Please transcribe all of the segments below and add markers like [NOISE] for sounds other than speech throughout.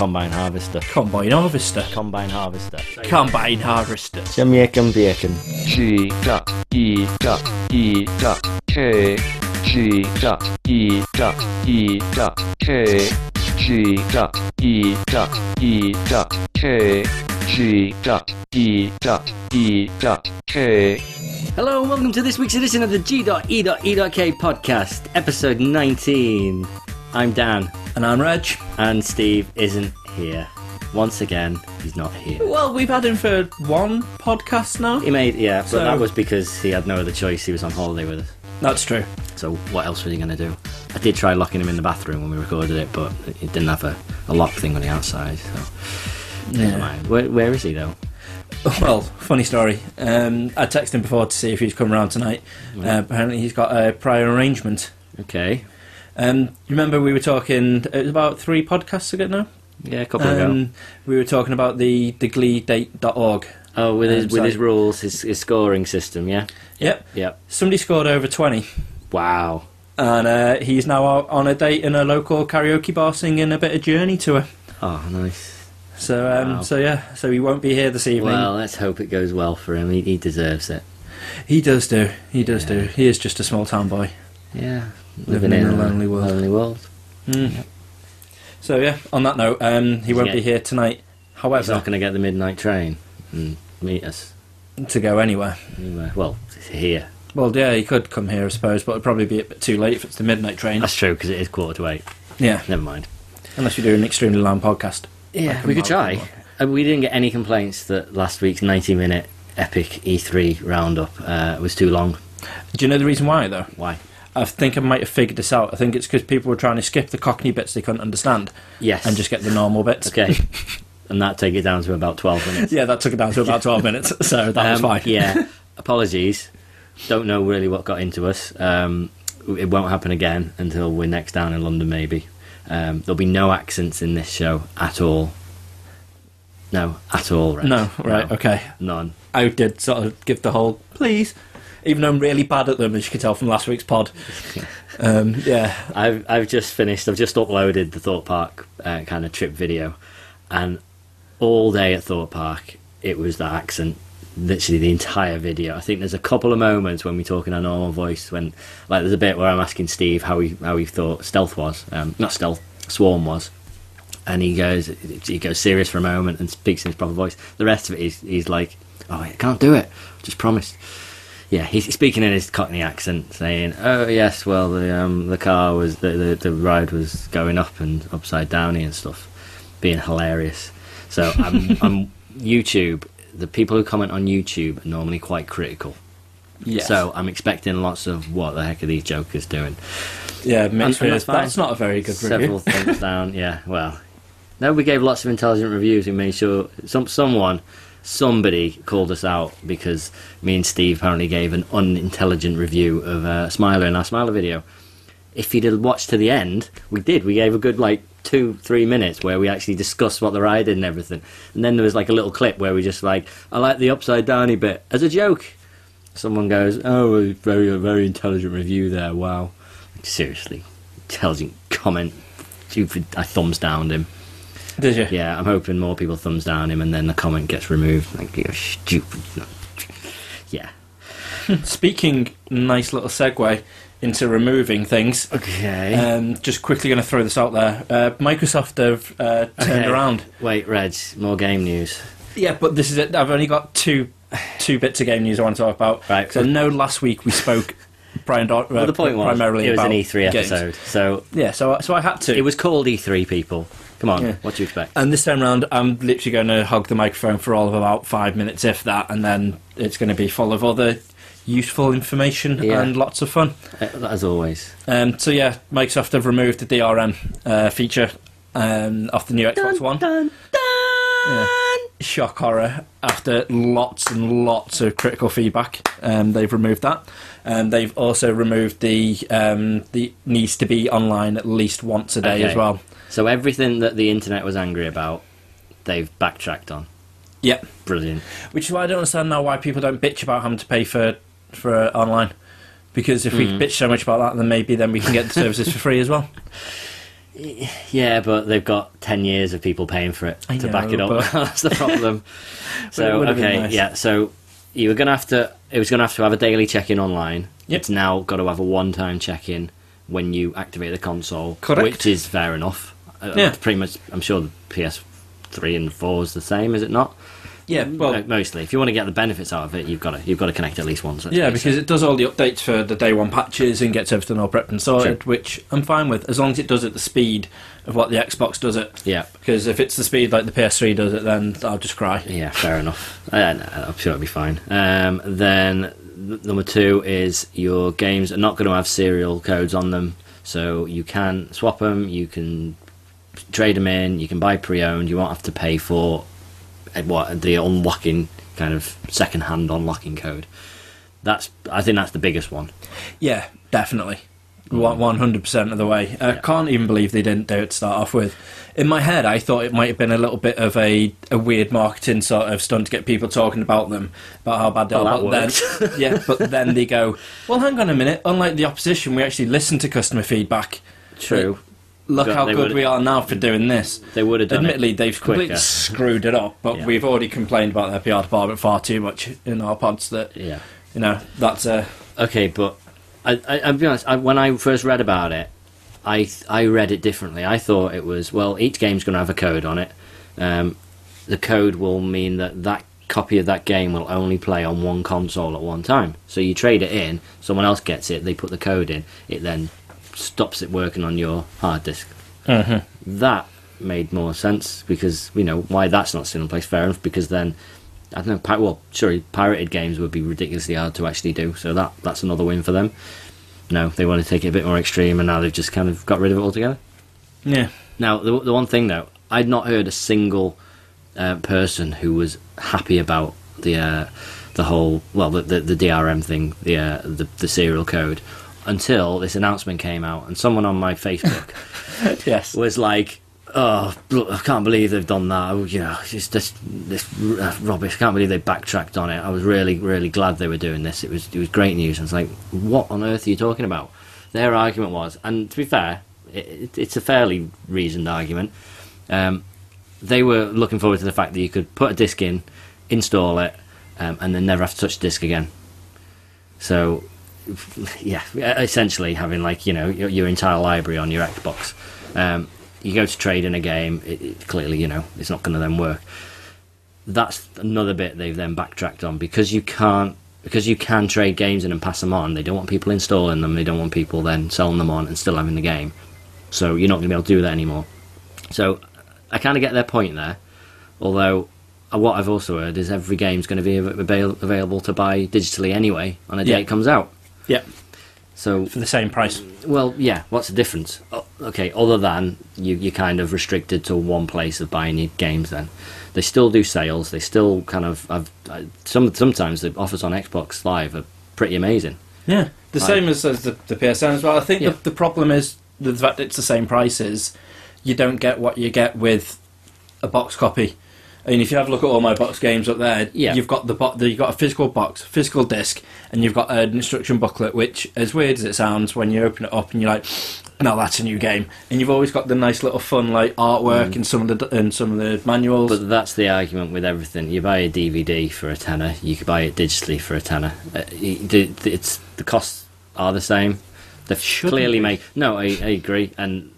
combine harvester. Combine harvester. Combine harvester. Combine harvester. Jamaican bacon. G dot E dot E dot K G dot E dot E dot K G dot E dot E dot K G dot E dot E dot K Hello and welcome to this week's edition of the G.E.E.K podcast, episode 19. I'm Dan, And I'm Reg. and Steve isn't here. Once again, he's not here. Well, we've had him for one podcast now. He made, yeah, but So- that was because he had no other choice. He was on holiday with us. That's true. So what else was he going to do? I did try locking him in the bathroom when we recorded it, but it didn't have a, a lock thing on the outside. So never mind. Where, where is he though? [LAUGHS] Well, funny story. Um, I texted him before to see if he'd come around tonight. Uh, apparently, he's got a prior arrangement. Okay, Um, remember we were talking it was about three podcasts ago now. yeah, a couple ago. Um, we were talking about the the gleedate.org. Oh, with his um, with his rules, his, his scoring system, yeah, Yep. yep. Somebody scored over twenty, Wow. and uh, he's now out on a date in a local karaoke bar singing a bit of Journey to her. Oh, nice. So, um, Wow. so yeah, so he won't be here this evening. Well, let's hope it goes well for him. He, he deserves it. he does do. He does Yeah. do. He is just a small town boy. Yeah, Living in a lonely world. Lonely world. Mm. So yeah. On that note, um, he won't Yeah. be here tonight. However, he's not going to get the midnight train and meet us to go anywhere. anywhere. Well, he's here. Well, yeah, he could come here, I suppose, but it'd probably be a bit too late if it's the midnight train. That's true because it is quarter to eight. Yeah, Never mind. unless you do an extremely long podcast. Yeah, Like we could try. Uh, we didn't get any complaints that last week's ninety-minute epic E3 roundup uh, was too long. Do you know the reason why, though? Why? I think I might have figured this out. I think it's because people were trying to skip the Cockney bits they couldn't understand Yes. and just get the normal bits. okay. [LAUGHS] and that take it down to about twelve minutes. Yeah, that took it down to about 12 minutes, so that was Um, fine. Yeah. Apologies. Don't know really what got into us. Um, it won't happen again until we're next down in London, maybe. Um, there'll be no accents in this show at all. No, at all. Reg. No, right, No, okay. None. I did sort of give the whole please, even though I'm really bad at them, as you can tell from last week's pod. [LAUGHS] Um, yeah, I've I've just finished. I've just uploaded the Thorpe Park uh, kind of trip video, and all day at Thorpe Park, it was that accent. Literally the entire video. I think there's a couple of moments when we talk in our normal voice. When like there's a bit where I'm asking Steve how he how he thought stealth was, um, not stealth, swarm was, and he goes he goes serious for a moment and speaks in his proper voice. The rest of it he's he's like, oh I can't do it. Just promised. Yeah, he's speaking in his Cockney accent, saying, "Oh yes, well the um, the car was the, the the ride was going up and upside downy and stuff, being hilarious." So [LAUGHS] I'm, I'm YouTube. The people who comment on YouTube are normally quite critical. yes. So I'm expecting lots of what the heck are these jokers doing? yeah, and that's that's not a very good Several review. Several thumbs [LAUGHS] down. Yeah, well, no, we gave lots of intelligent reviews. We made sure some someone, somebody called us out because me and Steve apparently gave an unintelligent review of uh, Smiler in our Smiler video. If you'd have watched to the end, we did. We gave a good like two, three minutes where we actually discussed what the ride did and everything. And then there was like a little clip where we just like, I like the upside downy bit as a joke. Someone goes, "Oh, very, very intelligent review there. Wow." Seriously, intelligent comment. Stupid. I thumbs downed him. Did you? Yeah, I'm hoping more people thumbs down him, and then the comment gets removed. Like you're stupid. Yeah. [LAUGHS] Speaking, nice little segue into removing things. Okay. Um, just quickly going to throw this out there. Uh, Microsoft have uh, turned Okay. around. Wait, Reg. More game news. Yeah, but this is it. I've only got two two bits of game news I want to talk about. Right. So I know last week we spoke, Brian. Do- uh, Well, the point was, primarily it was an E3 games. episode, so Yeah, so so I had to. it was called E3. People, come on. Yeah. What do you expect? And this time round, I'm literally going to hog the microphone for all of about five minutes, if that, and then it's going to be full of other useful information Yeah. and lots of fun. Uh, As always. Um, so yeah, Microsoft have removed the DRM uh, feature um, off the new Xbox One. Dun, dun. Yeah. Shock horror. After lots and lots of critical feedback, um, they've removed that. Um, they've also removed the um, the needs to be online at least once a day Okay. as well. So everything that the internet was angry about, they've backtracked on. Yep. Brilliant. Which is why I don't understand now why people don't bitch about having to pay for for uh, online. Because if we Mm. bitch so much about that, then maybe then we can get the services for free as well. [LAUGHS] Yeah, but they've got ten years of people paying for it I to know, back it up. but- [LAUGHS] That's the problem. [LAUGHS] so okay, nice. yeah. So you were gonna have to. It was gonna have to have a daily check-in online. Yep. It's now got to have a one-time check-in when you activate the console, Correct. which is fair enough. Uh, Yeah. Pretty much. I'm sure the PS3 and 4 is the same, is it not? Yeah, well, Uh, mostly. If you want to get the benefits out of it, you've got to you've got to connect at least once. yeah, because it. it does all the updates for the day one patches and gets everything all prepped and sorted, Sure. which I'm fine with, as long as it does it the speed of what the Xbox does it. yeah. Because if it's the speed like the PS3 does it, then I'll just cry. Yeah, fair enough. Uh, no, I'm sure it'll be fine. Um, then th- number two is your games are not going to have serial codes on them, so you can swap them. You can trade them in. You can buy pre-owned. You won't have to pay for Eh, what the unlocking kind of second-hand unlocking code. That's I think that's the biggest one. Yeah, definitely. Mm. One hundred percent of the way. I Yeah. can't even believe they didn't do it to start off with. In my head, I thought it might have been a little bit of a, a weird marketing sort of stunt to get people talking about them, about how bad they Oh, are. but then, [LAUGHS] yeah, but [LAUGHS] then they go, "Well, hang on a minute. Unlike the opposition, we actually listen to customer feedback. True. Look how good we are now for doing this." They would have done Admittedly, it they've completely quicker. screwed it up, but Yeah. we've already complained about their PR department far too much in our pods. That Yeah. you know, that's a Okay, but I, I, I'll be honest. I, when I first read about it, I I read it differently. I thought it was well, each game's going to have a code on it. Um, the code will mean that that copy of that game will only play on one console at one time. So you trade it in, someone else gets it, they put the code in, it then stops it working on your hard disk. That made more sense because you know why that's not still in place. Fair enough, because then I don't know. Pi- well, sorry, pirated games would be ridiculously hard to actually do. So that that's another win for them. No, they want to take it a bit more extreme, and now they've just kind of got rid of it altogether. yeah. Now, the, the one thing though, I'd not heard a single uh, person who was happy about the uh, the whole well the, the the DRM thing, the uh, the the serial code, until this announcement came out, and someone on my Facebook [LAUGHS] Yes. was like, "Oh, I can't believe they've done that. Oh, You know, it's just this uh, rubbish. I can't believe they backtracked on it. I was really, really glad they were doing this. It was, it was great news." I was like, "What on earth are you talking about?" Their argument was, and to be fair, it, it, it's a fairly reasoned argument. Um, they were looking forward to the fact that you could put a disc in, install it, um, and then never have to touch the disc again. So, yeah, essentially having like you know your, your entire library on your Xbox. Um, you go to trade in a game, it, it, clearly you know it's not going to then work. That's another bit they've then backtracked on because you can't because you can trade games in and pass them on. They don't want people installing them. They don't want people then selling them on and still having the game. So you're not going to be able to do that anymore. So I kind of get their point there. Although uh, what I've also heard is every game's going to be av- avail- available to buy digitally anyway on a day it comes out. Yeah. So For the same price. well, yeah. What's the difference? Oh, okay, other than you, you're kind of restricted to one place of buying your games. Then they still do sales. They still kind of have some. Sometimes the offers on Xbox Live are pretty amazing. Yeah, the Right. same as, as the, the PSN as well. I think Yeah. the, the problem is the fact that it's the same prices. You don't get what you get with a box copy. Mean, if you have a look at all my box games up there, Yeah. you've got the, bo- the you've got a physical box, physical disc, and you've got an instruction booklet. Which, as weird as it sounds, when you open it up and you're like, "No, that's a new game," and you've always got the nice little fun like artwork and some of the and some of the manuals. Mm. But that's the argument with everything. You buy a DVD for a tenner. You could buy it digitally for a tenner. Uh, it's the costs are the same. They've clearly made. No, I, I agree. And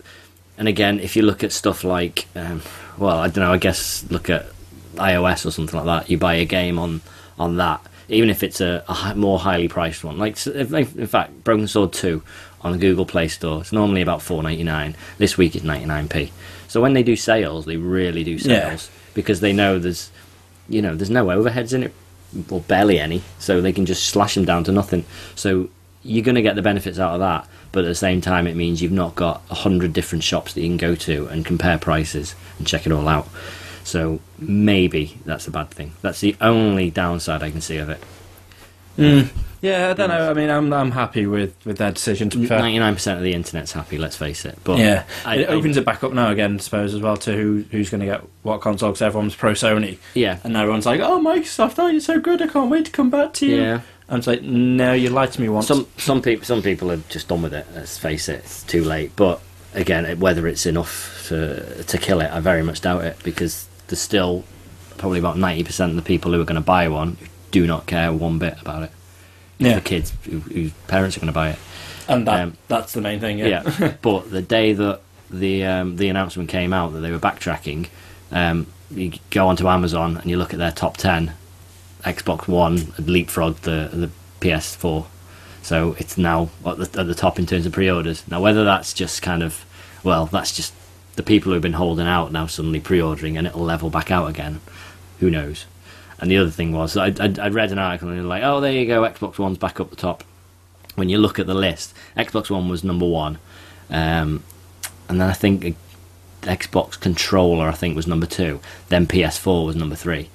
and again, if you look at stuff like, um, well, I don't know. I guess look at iOS or something like that. You buy a game on on that, even if it's a, a more highly priced one. Like, in fact, Broken Sword Two on the Google Play Store. It's normally about four ninety nine. This week it's ninety nine p. So when they do sales, they really do Yeah. sales because they know there's, you know, there's no overheads in it, or barely any. So they can just slash them down to nothing. So you're going to get the benefits out of that, but at the same time, it means you've not got a hundred different shops that you can go to and compare prices and check it all out. So maybe that's a bad thing. That's the only downside I can see of it. Mm. Yeah, I don't know. I mean, I'm I'm happy with, with their decision. To be. Ninety nine percent of the internet's happy. Let's face it. But yeah, I- it I- opens it back up now again, I suppose, as well to who who's going to get what console because everyone's pro Sony, yeah, and everyone's like, "Oh, Microsoft, oh, you're so good! I can't wait to come back to you." yeah. And it's like, no, you lied to me once. Some some people some people are just done with it. Let's face it, it's too late. But again, whether it's enough to to kill it, I very much doubt it because there's still probably about ninety percent of the people who are going to buy one do not care one bit about it. Yeah. The kids who, whose parents are going to buy it. And that Um, that's the main thing. Yeah, Yeah. [LAUGHS] but the day that the um, the announcement came out that they were backtracking, um, you go onto Amazon and you look at their top ten. Xbox One leapfrogged the the PS4, so it's now at the, at the top in terms of pre-orders. Now, whether that's just kind of well, that's just the people who've been holding out now suddenly pre-ordering and it'll level back out again. Who knows? And the other thing was, I I I read an article and they were like, oh, there you go, Xbox One's back up the top when you look at the list, Xbox One was number one, um, and then I think Xbox controller I think was number two. Then PS4 was number three.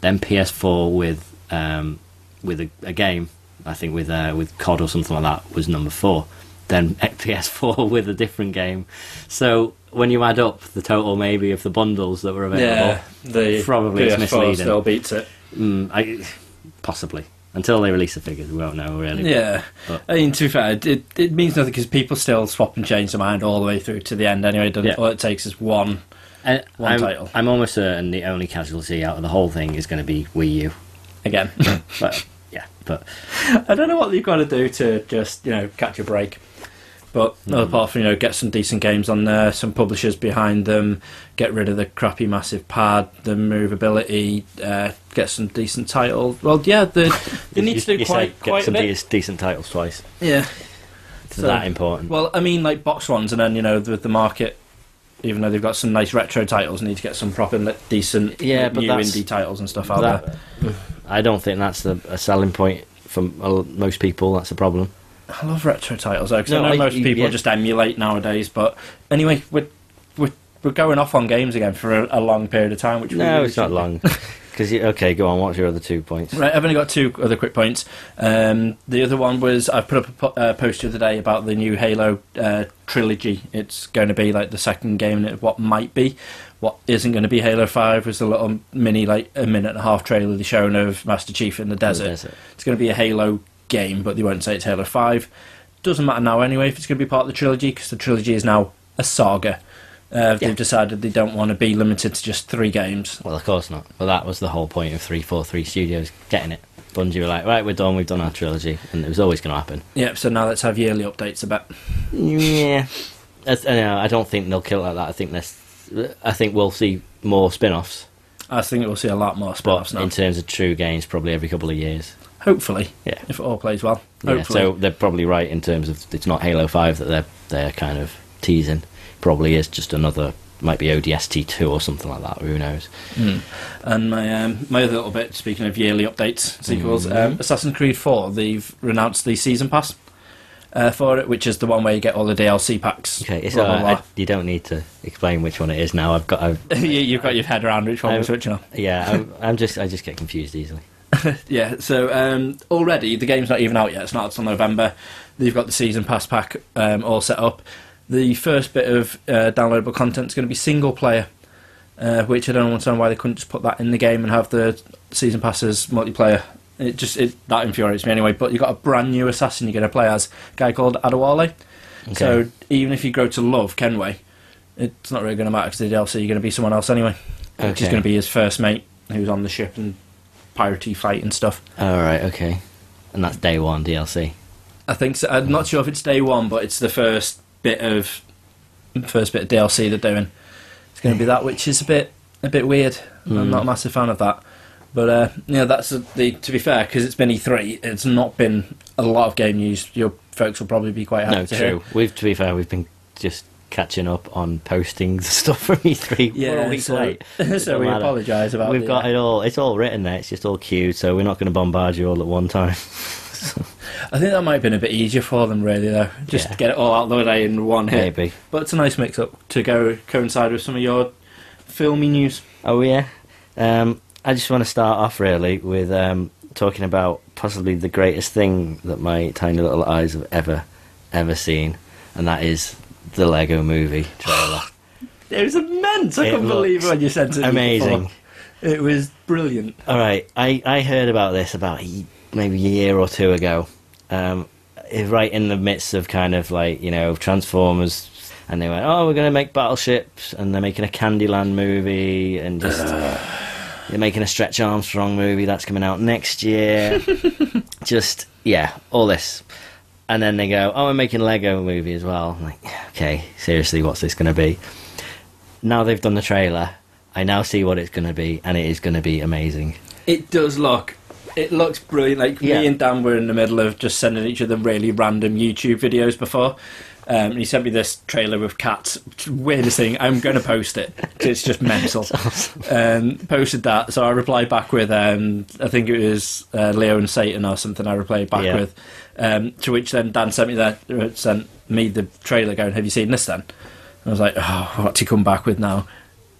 Then PS4 with um, with a, a game I think with uh, with COD or something like that was number four. Then [LAUGHS] PS4 [LAUGHS] with a different game. So when you add up the total maybe of the bundles that were available, Yeah, the Probably PS4 misleading. still beats it. mm, I, possibly until they release the figures, we won't know really. Yeah, But- I mean, to be fair, it, it means nothing because people still swap and change their mind all the way through to the end anyway. Doesn't it? Yeah. All it takes is one. And One I'm, title. I'm almost certain the only casualty out of the whole thing is going to be Wii U. Again, [LAUGHS] But yeah, but I don't know what you've got to do to just you know catch a break. But Hmm. apart from you know get some decent games on there, some publishers behind them, get rid of the crappy massive pad, the movability, uh, get some decent titles. Well, yeah, the, they need you, to do quite get quite a some de- decent titles twice. Yeah, It's that important. Well, I mean, like box ones, and then you know, with the market, even though they've got some nice retro titles, need to get some proper decent, Yeah, but new indie titles and stuff out there. that, I don't think that's a, a selling point for most people. That's a problem. I love retro titles though, because No, I know I- most people yeah. just emulate nowadays. But anyway, we're we're, we're going off on games again for a, a long period of time, which No, really it's not long. [LAUGHS] Because okay, go on. What's your other two points? Right, I've only got two other quick points. Um, the other one was I put up a po- uh, post the other day about the new Halo uh, trilogy. It's going to be like the second game in what might be. What isn't going to be Halo Five was a little mini, like a minute and a half trailer they shown of Master Chief in the desert. desert. It's going to be a Halo game, but they won't say it's Halo Five. Doesn't matter now anyway if it's going to be part of the trilogy because the trilogy is now a saga. Uh, Yeah. They've decided they don't want to be limited to just three games. Well, of course not. Well, that was the whole point of three four three Studios getting it. Bungie were like, right, we're done. We've done our trilogy, and it was always going to happen. Yep. So now let's have yearly updates about. Yeah, [LAUGHS] I, know, I don't think they'll kill it like that. I think this. I think we'll see more spin-offs, I think we'll see a lot more but spin-offs now. in terms of true games, probably every couple of years. Hopefully, Yeah. if it all plays well. Yeah, Hopefully. so they're probably right in terms of it's not Halo Five that they're they're kind of teasing. Probably is just another, might be ODST two or something like that. Who knows? Mm. And my um, my other little bit, speaking of yearly updates, sequels, Mhm. um, Assassin's Creed 4, they've renounced the season pass uh, for it, which is the one where you get all the DLC packs. Okay, it's blah, blah, alright. I- you don't need to explain which one it is now. I've got. I've, [LAUGHS] you, you've got your head around which one Um, we're switching on. yeah, I'm, [LAUGHS] I'm just. I just get confused easily. [LAUGHS] Yeah, so um, already the game's not even out yet. It's not until November. They've got the season pass pack um, all set up. The first bit of uh, downloadable content is going to be single player, uh, which I don't understand why they couldn't just put that in the game and have the season passes multiplayer. It just it, that infuriates me anyway. But you've got a brand new assassin you're going to play as, a guy called Adewale. Okay. So even if you grow to love Kenway, it's not really going to matter because the DLC you're going to be someone else anyway, okay. which is going to be his first mate who's on the ship and piratey fight and stuff. All right. Okay. And that's day one DLC. I think so. I'm not sure if it's day one, but it's the first bit of first bit of DLC they're doing. It's going to be that, which is a bit a bit weird. I'm Mm. not a massive fan of that. But uh, yeah, that's the to be fair because it's been E3. It's not been a lot of game news. Your folks will probably be quite happy No, to true. hear. We've to be fair, we've been just catching up on posting [LAUGHS] the stuff from E3. We're a week so, late. [LAUGHS] so we matter. apologise about. We've the, got it all. It's all written there. It's just all queued, so we're not going to bombard you all at one time. [LAUGHS] I think that might have been a bit easier for them, really, though. Just Yeah. to get it all out the way in one hit. Maybe. But it's a nice mix-up to go coincide with some of your filmy news. Oh yeah. Um, I just want to start off really with um, talking about possibly the greatest thing that my tiny little eyes have ever, ever seen, and that is the Lego Movie [LAUGHS] trailer. It was immense. I couldn't believe when you sent it. Amazing. before. It was brilliant. All right, I, I heard about this about maybe a year or two ago. Um, eh, right in the midst of kind of like you know Transformers, and they went, "Oh, we're going to make battleships," and they're making a Candyland movie, and just they're making a Stretch Armstrong movie that's coming out next year. [LAUGHS] just yeah, all this, and then they go, "Oh, we're making Lego movie as well." I'm like, okay, seriously, what's this going to be? Now they've done the trailer. I now see what it's going to be, and it is going to be amazing. It does look. It looks brilliant. Like Yeah. me and Dan were in the middle of just sending each other really random YouTube videos before. Um, and he sent me this trailer with cats. Weirdest thing. I'm going to post it. it's just mental. [LAUGHS] um, posted that, so I replied back with um, I think it was uh, Leo and Satan or something. I replied back Yeah. with. Um, to which then Dan sent me that uh, sent me the trailer going. Have you seen this then? And I was like, oh, what to come back with now?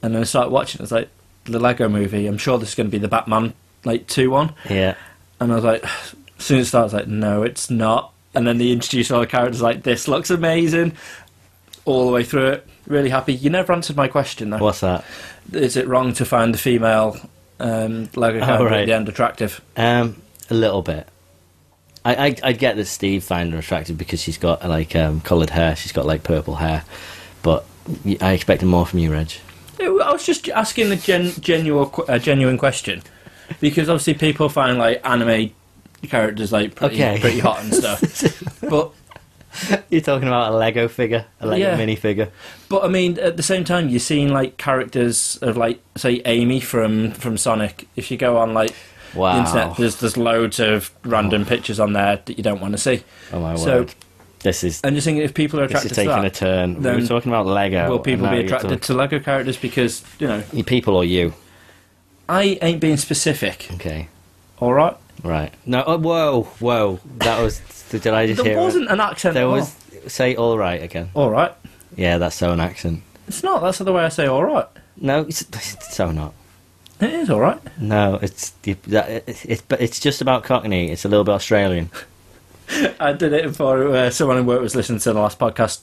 And then I started watching. It's like the Lego movie. I'm sure this is going to be the Batman like two one. Yeah, And I was like, [SIGHS] as soon as it starts, like, no, it's not. And then they introduce all the characters. Like, this looks amazing. All the way through it, really happy. You never answered my question though. what's that? Is it wrong to find the female um, Lego character right. at the end attractive? Um, a little bit. I, I I get that Steve found her attractive because she's got like um, coloured hair. She's got like purple hair, but I expected more from you, Reg. I was just asking a gen- genuine, a genuine question because obviously people find like anime characters like pretty, Okay. pretty hot and stuff. [LAUGHS] but You're talking about a Lego figure, a Lego Yeah. minifigure. but I mean, at the same time, you're seeing like characters of like say Amy from from Sonic. If you go on like the Wow. internet, there's there's loads of random oh. pictures on there that you don't want to see. Oh my So- word! This is I'm just thinking if people are attracted this is to taking that, a turn. we were talking about Lego. will people be attracted to Lego characters because you know people or you? I ain't being specific. Okay, All right, right. No, oh, whoa, whoa. That was. Did I just there hear? it? wasn't an accent. There at all. was. Say all right again. All right. Yeah, that's so an accent. It's not. That's the way I say all right. No, it's, it's so not. It is all right. No, it's that it's it's but it's just about Cockney. It's a little bit Australian. [LAUGHS] I did it for uh, someone in work was listening to the last podcast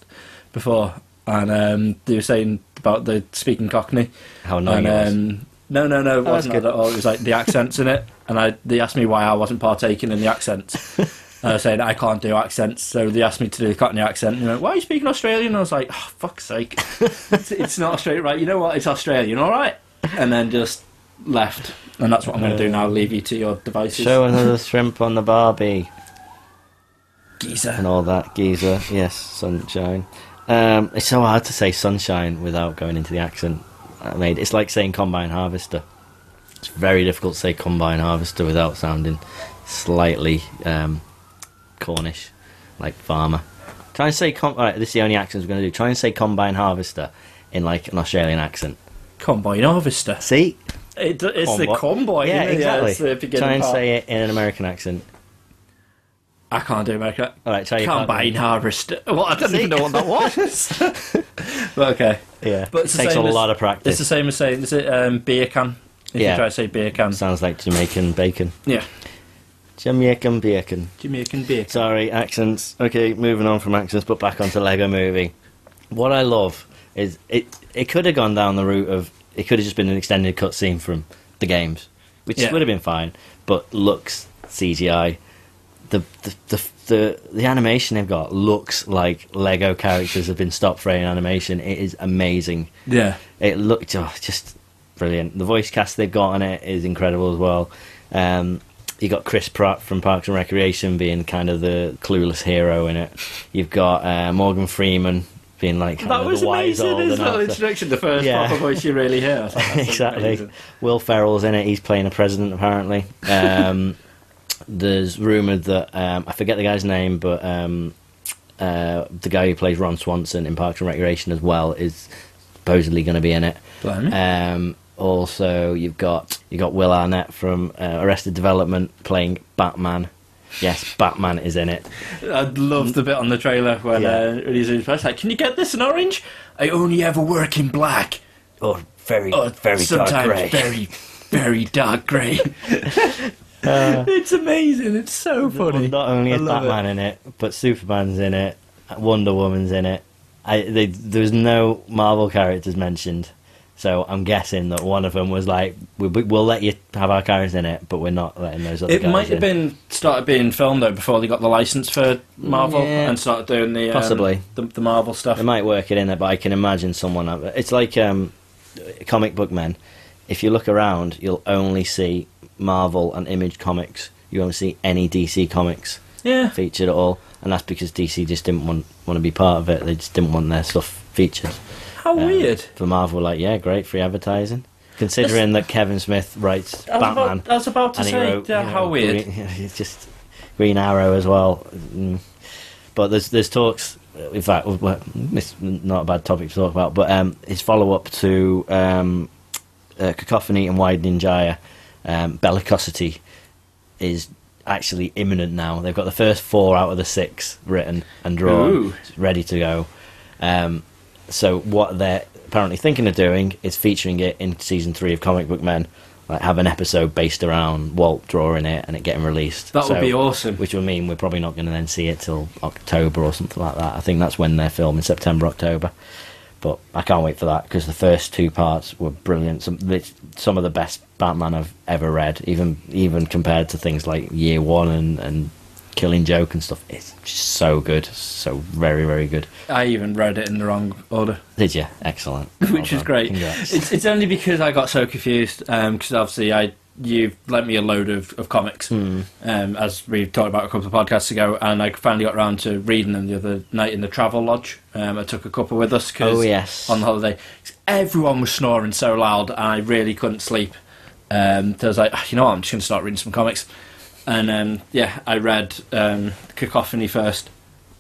before, and um, they were saying about the speaking Cockney. How annoying and, it um, no, no, no, it Oh, wasn't good. at all. It was like the accents in it, and I they asked me why I wasn't partaking in the accents. Was [LAUGHS] saying I can't do accents, so they asked me to do the Cockney accent. And they went, "Why are you speaking Australian?" And I was like, oh, "Fuck's sake, it's, it's not Australian, right? You know what? It's Australian, all right." And then just left, and that's what I'm going to do now. Leave you to your devices. Show another shrimp on the Barbie geezer. and all that geezer. Yes, sunshine. Um, it's so hard to say sunshine without going into the accent. I made it's like saying combine harvester. It's very difficult to say combine harvester without sounding slightly um, Cornish, like farmer. Try and say com- right, this is the only accent we're going to do. Try and say combine harvester in like an Australian accent. Combine harvester. See, It, it's the combine. yeah, exactly. beginning try and part. say it in an American accent. I can't do America. All right, try your Combine harvester. Well, I don't even know what that [LAUGHS] was. [LAUGHS] but okay. Yeah, But the takes a as- lot of practice. It's the same as saying, is it um, beer can? If Yeah. you try to say beer can. Sounds like Jamaican bacon. Yeah. Jamaican bacon. Jamaican beer can. Sorry, accents. Okay, moving on from accents, but back onto Lego Movie. What I love is it. It could have gone down the route of it could have just been an extended cutscene from the games, which Yeah. would have been fine. But looks CGI. The the, the the the animation they've got looks like Lego characters have been stop frame animation. It is amazing. Yeah. It looked oh, just brilliant. The voice cast they've got on it is incredible as well. Um, you got Chris Pratt from Parks and Recreation being kind of the clueless hero in it. You've got uh, Morgan Freeman being like kind That of was amazing, little announcer. introduction, the first Yeah. proper voice you really hear. [LAUGHS] Like, exactly. amazing. Will Ferrell's in it. He's playing a president apparently. Um, [LAUGHS] there's rumored that um, I forget the guy's name, but um, uh, the guy who plays Ron Swanson in Parks and Recreation as well is supposedly going to be in it. Um, also, you've got you got Will Arnett from uh, Arrested Development playing Batman. Yes, Batman is in it. I love the bit on the trailer when, Yeah. uh, he's in his press, like, can you get this in orange? I only ever work in black. Or very, Oh, very dark sometimes grey. very, very dark grey. [LAUGHS] Uh, it's amazing. It's so funny. Not only is Batman in it, but Superman's in it. Wonder Woman's in it. I, they, there's no Marvel characters mentioned, So I'm guessing that one of them was like, we, "We'll let you have our characters in it, but we're not letting those other It might have in." been started being filmed though before they got the license for Marvel Yeah. and started doing the um, Possibly. the, the Marvel stuff. They might work it in there, but I can imagine someone. It's like um, comic book men. If you look around, you'll only see Marvel and Image comics. You won't see any DC comics Yeah, featured at all, and that's because DC just didn't want want to be part of it. They just didn't want their stuff featured. how Um, weird. For Marvel, like, yeah, great free advertising. Considering that Kevin Smith writes I Batman, about, I was about to say wrote, yeah, you know, how weird. Green, [LAUGHS] just Green Arrow as well. Mm. But there's there's talks. In fact, it's not a bad topic to talk about. But um, his follow up to um, uh, Cacophony and Widening Gyre, um, Bellicosity, is actually imminent now. They've got the first four out of the six written and drawn, Ooh. ready to go. Um, so what they're apparently thinking of doing is featuring it in season three of Comic Book Men. Like have an episode based around Walt drawing it and it getting released. That would So- be awesome. Which would mean we're probably not going to then see it till October or something like that. I think that's when they're filming September, October. But I can't wait for that because the first two parts were brilliant. Some some of the best Batman I've ever read, even even compared to things like Year One and, and Killing Joke and stuff. It's just so good, so very very good. I even read it in the wrong order, Did you? Excellent. [LAUGHS] which Well is great. It's, it's only because I got so confused um, because obviously I you've lent me a load of, of comics Hmm. um, as we talked about a couple of podcasts ago, and I finally got around to reading them the other night in the travel lodge. Um, I took a couple with us because Oh yes. on the holiday. Everyone was snoring so loud, I really couldn't sleep. Um, so I was like, "Ah, you know what, I'm just going to start reading some comics. And um, yeah, I read um, Cacophony first,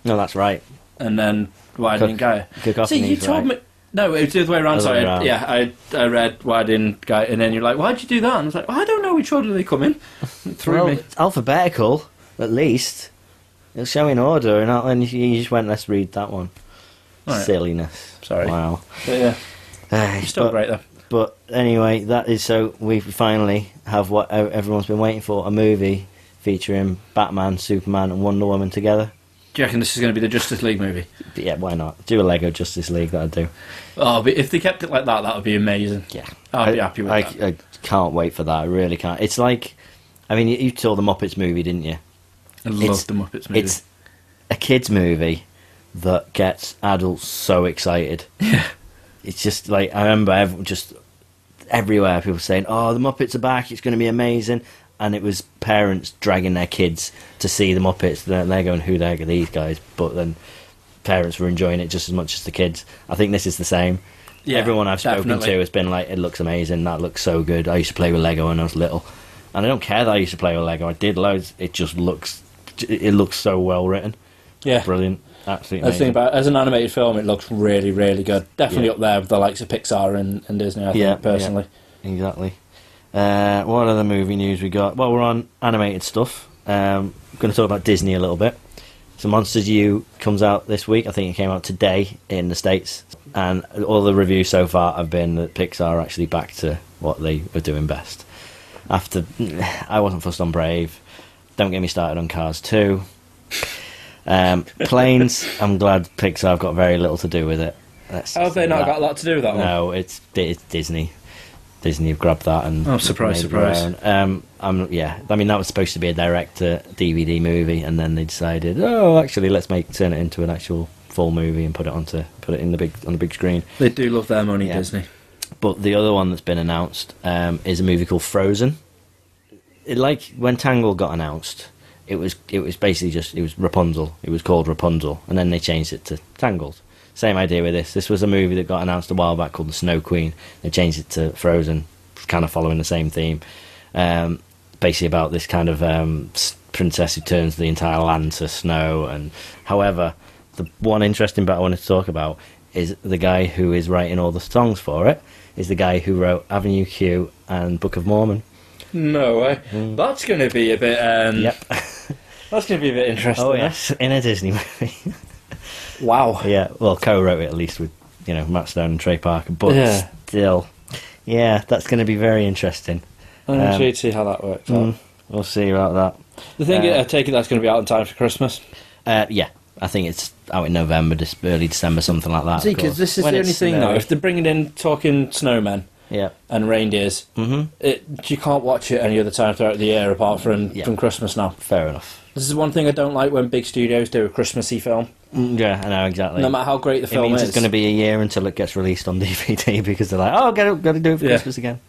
no, that's right. and then Widening Gyre. See, Cacophony's you told right. me. No, it was the other way around. Other Sorry, way around. yeah, I I read Widening Gyre, and then you're like, "Why'd you do that?" And I was like, "I don't know which order they come in." It [LAUGHS] threw well, me. it's alphabetical, at least. It'll show in order, and then you just went, let's read that one. All right. Silliness. Sorry. Wow. But yeah, 唉, still but, great though. but anyway, that is so we finally have what e- everyone's been waiting for a movie featuring Batman, Superman, and Wonder Woman together. Do you reckon this is going to be the Justice League movie? Yeah, why not? Do a Lego Justice League, that'd do. Oh, but if they kept it like that, that would be amazing. Yeah. I'd be happy with I, that. I can't wait for that. I really can't. It's like, I mean, you, you saw the Muppets movie, didn't you? I It's- love the Muppets movie. It's a kids' movie that gets adults so excited. Yeah. [LAUGHS] It's just like I remember just everywhere people saying, "Oh, the Muppets are back! It's going to be amazing!" And it was parents dragging their kids to see the Muppets. They're, they're going, "Who the heck are these guys?" But then parents were enjoying it just as much as the kids. I think this is the same. Yeah, Everyone I've spoken definitely. to has been like, "It looks amazing. That looks so good." I used to play with Lego when I was little, and I don't care that I used to play with Lego. I did loads. It just looks, it looks so well written. yeah. Brilliant. Absolutely That's the thing about as an animated film, it looks really, really good. Definitely Yeah. up there with the likes of Pixar and, and Disney. I think Yeah, personally. Exactly. Uh, what other movie news we got? Well, we're on animated stuff. Um, going to talk about Disney a little bit. So Monsters U comes out this week. I think it came out today in the States. And all the reviews so far have been that Pixar are actually back to what they were doing best. After, [SIGHS] I wasn't fussed on Brave. Don't get me started on Cars 2. Um, [LAUGHS] planes, I'm glad Pixar have got very little to do with it. Let's Have they not that. got a lot to do with that one? No, it's it's Disney. Disney have grabbed that and Oh, surprise, surprise. Um, I'm yeah. I mean, that was supposed to be a director DVD movie, and then they decided, oh, actually, let's make turn it into an actual full movie and put it onto put it in the big on the big screen. They do love their money, Yeah. Disney. But the other one that's been announced um, is a movie called Frozen. It, like when Tangle got announced, it was it was basically just it was Rapunzel. It was called Rapunzel, and then they changed it to Tangled. Same idea with this. This was a movie that got announced a while back called The Snow Queen. They changed it to Frozen, kind of following the same theme. Um, basically about this kind of um, princess who turns the entire land to snow. And however, the one interesting bit I wanted to talk about is the guy who is writing all the songs for it is the guy who wrote Avenue Q and Book of Mormon. No way. That's going to be a bit. Um, Mm. Yep. [LAUGHS] That's going to be a bit interesting. Oh eh? yes, in a Disney [LAUGHS] movie. Wow. yeah, well, co-wrote it at least with you know Matt Stone and Trey Parker, but Yeah. still, yeah, that's going to be very interesting. I'm Um, intrigued to see how that works. out. Mm, we'll see about that. The thing Uh, is, I take it that's going to be out in time for Christmas. Uh, yeah, I think it's out in November, just early December, something like that. See, of because this is When the it's only thing though. snowy. If they're bringing in talking snowmen Yeah. and reindeers, hmm it, you can't watch it any other time throughout the year apart from Yeah. from Christmas now. Fair enough. This is one thing I don't like when big studios do a Christmassy film. Mm, Yeah, I know exactly. No matter how great the film it means is, it's going to be a year until it gets released on [LAUGHS] DVD because they're like, oh, got to, got to do it for Yeah. Christmas again.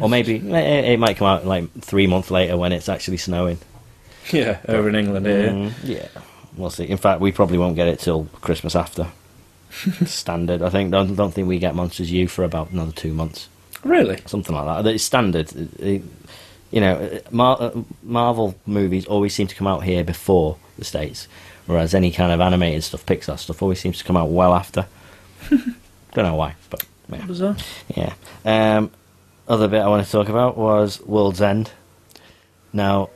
Or maybe it, it might come out like three months later when it's actually snowing. [LAUGHS] yeah, over in England. Yeah. Mm, yeah, we'll see. In fact, we probably won't get it till Christmas after. [LAUGHS] standard. I think. Don't, don't think we get Monsters U for about another two months, Really? something like that. It's standard. It- you know, Mar- uh, Marvel movies always seem to come out here before the states, whereas any kind of animated stuff, Pixar stuff, always seems to come out well after. [LAUGHS] don't know why, but yeah. Bizarre. Yeah. Um, other bit I want to talk about was World's End. Now,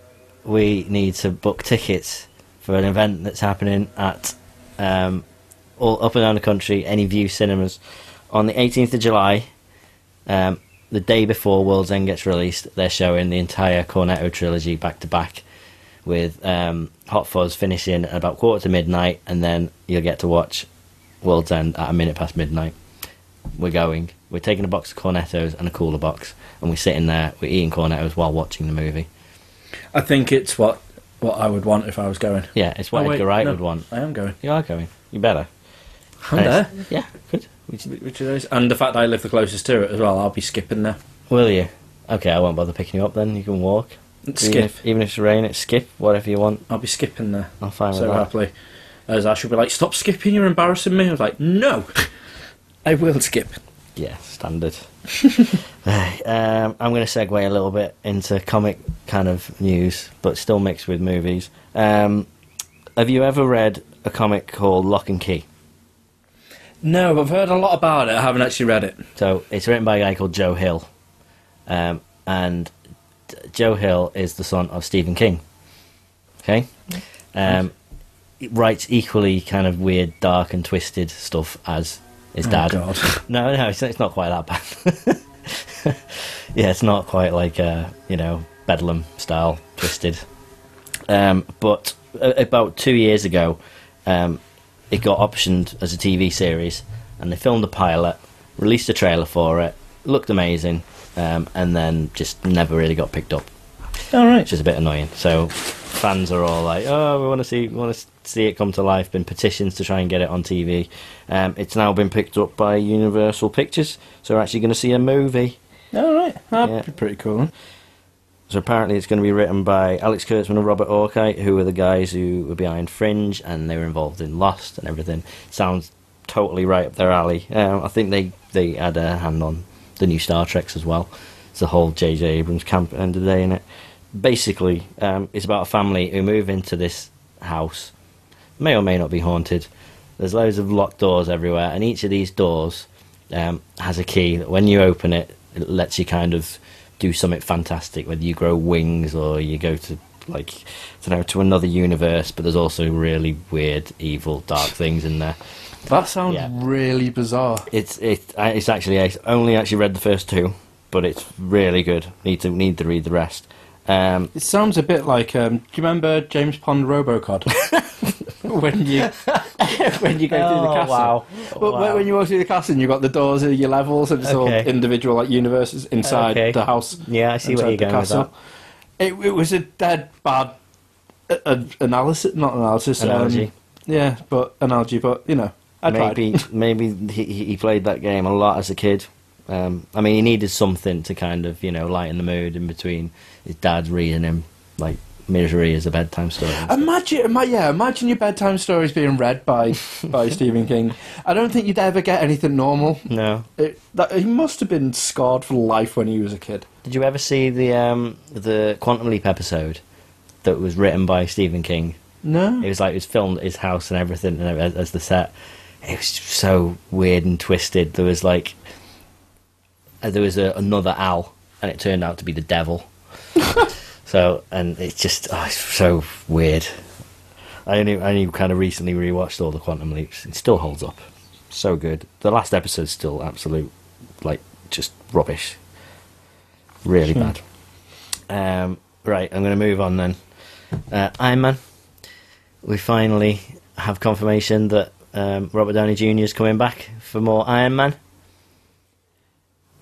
we need to book tickets for an event that's happening at um, all up and down the country, Any Vue Cinemas, on the 18th of July. Um, the day before World's End gets released, they're showing the entire Cornetto trilogy back to back, with um, Hot Fuzz finishing at about quarter to midnight, and then you'll get to watch World's End at a minute past midnight we're going. We're taking a box of cornettos and a cooler box, and we're sitting there. We're eating cornettos while watching the movie. I think it's what what I would want if I was going. Yeah, it's what Oh, wait, Edgar Wright no, would want. I am going. You are going. You better. I'm there. Yeah, good. You- Which of those? And the fact that I live the closest to it as well, I'll be skipping there. Will you? Okay, I won't bother picking you up then. You can walk. Even Skip. if, even if it's raining, skip whatever you want. I'll be skipping there I'm fine with so that. happily. As I should be like, "Stop skipping! You're embarrassing me." I was like, "No, [LAUGHS] I will skip." Yeah, standard. [LAUGHS] um, I'm going to segue a little bit into comic kind of news, but still mixed with movies. Um, have you ever read a comic called Locke and Key? No, I've heard a lot about it. I haven't actually read it. So it's written by a guy called Joe Hill, um, and D- Joe Hill is the son of Stephen King. Okay, um, he writes equally kind of weird, dark, and twisted stuff as his dad. Oh, God. [LAUGHS] No, no, it's, it's not quite that bad. [LAUGHS] yeah, it's not quite like uh, you know Bedlam style twisted. Um, but a- about two years ago, um, it got optioned as a TV series, and they filmed a pilot, released a trailer for it, looked amazing, um, and then just never really got picked up, All right. which is a bit annoying. So fans are all like, "Oh, we want to see, we want to see it come to life." Been petitions to try and get it on TV. Um, it's now been picked up by Universal Pictures, so we're actually going to see a movie. All right. That'd Yeah. be pretty cool. So apparently it's going to be written by Alex Kurtzman and Robert Orci, who are the guys who were behind Fringe, and they were involved in Lost and everything. Sounds totally right up their alley. Um, I think they, they had a hand on the new Star Treks as well. It's the whole J.J. Abrams camp end of the day in it. Basically, um, it's about a family who move into this house. May or may not be haunted. There's loads of locked doors everywhere, and each of these doors um, has a key that when you open it, it lets you kind of do something fantastic, whether you grow wings or you go to like I don't know to another universe. But there's also really weird, evil, dark things in there. That sounds Yeah. really bizarre. It's it it's actually I only actually read the first two, but it's really good. Need to need to read the rest. Um, It sounds a bit like. Um, do you remember James Pond Robocod? [LAUGHS] when you [LAUGHS] when you go through the Oh, castle. wow. Well, Wow. when you walk through the castle, and you've got the doors of your levels, and it's all Okay. individual like universes inside Okay. the house. yeah, I see inside where you're the going with that. It, it was a dead bad uh, uh, analysis, not analysis. um, Analogy. yeah, but analogy. But you know, I tried. maybe [LAUGHS] maybe he, he played that game a lot as a kid. Um, I mean, he needed something to kind of you know lighten the mood in between his dad's reading him like misery as a bedtime story. Imagine, ima- yeah, imagine your bedtime stories being read by [LAUGHS] by Stephen King. I don't think you'd ever get anything normal. no, It, that, he must have been scarred for life when he was a kid. did you ever see the um, the Quantum Leap episode that was written by Stephen King? No, It was like it was filmed at his house and everything, and as, as the set. It was so weird and twisted. There was like uh, there was a, another owl, and it turned out to be the devil. [LAUGHS] so, and it's just oh, it's so weird. I only I only kind of recently rewatched all the Quantum Leaps. It still holds up, so good. The last episode's still absolute, like just rubbish, really Hmm. bad. Um, right, I'm going to move on then. Uh, Iron Man we finally have confirmation that um, Robert Downey Jr. is coming back for more Iron Man.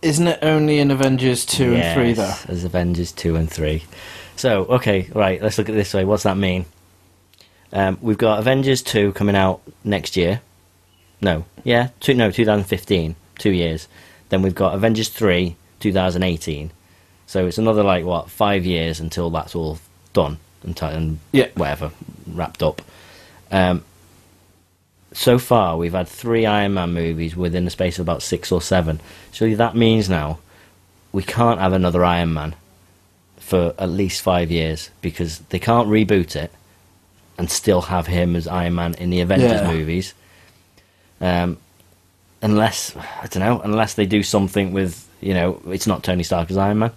Isn't it only in Avengers 2 and 3, though? Yes, As Avengers 2 and 3. So, okay, right, let's look at it this way. What's that mean? Um, we've got Avengers 2 coming out next year. No, yeah, two, no, 2015, two years. Then we've got Avengers 3, 2018. So it's another, like, what, five years until that's all done and, t- and Yeah. whatever, wrapped up. Um, so far, we've had three Iron Man movies within the space of about six or seven. So that means now we can't have another Iron Man for at least five years because they can't reboot it and still have him as Iron Man in the Avengers Yeah. movies. Um, unless I don't know, unless they do something with you know, it's not Tony Stark as Iron Man.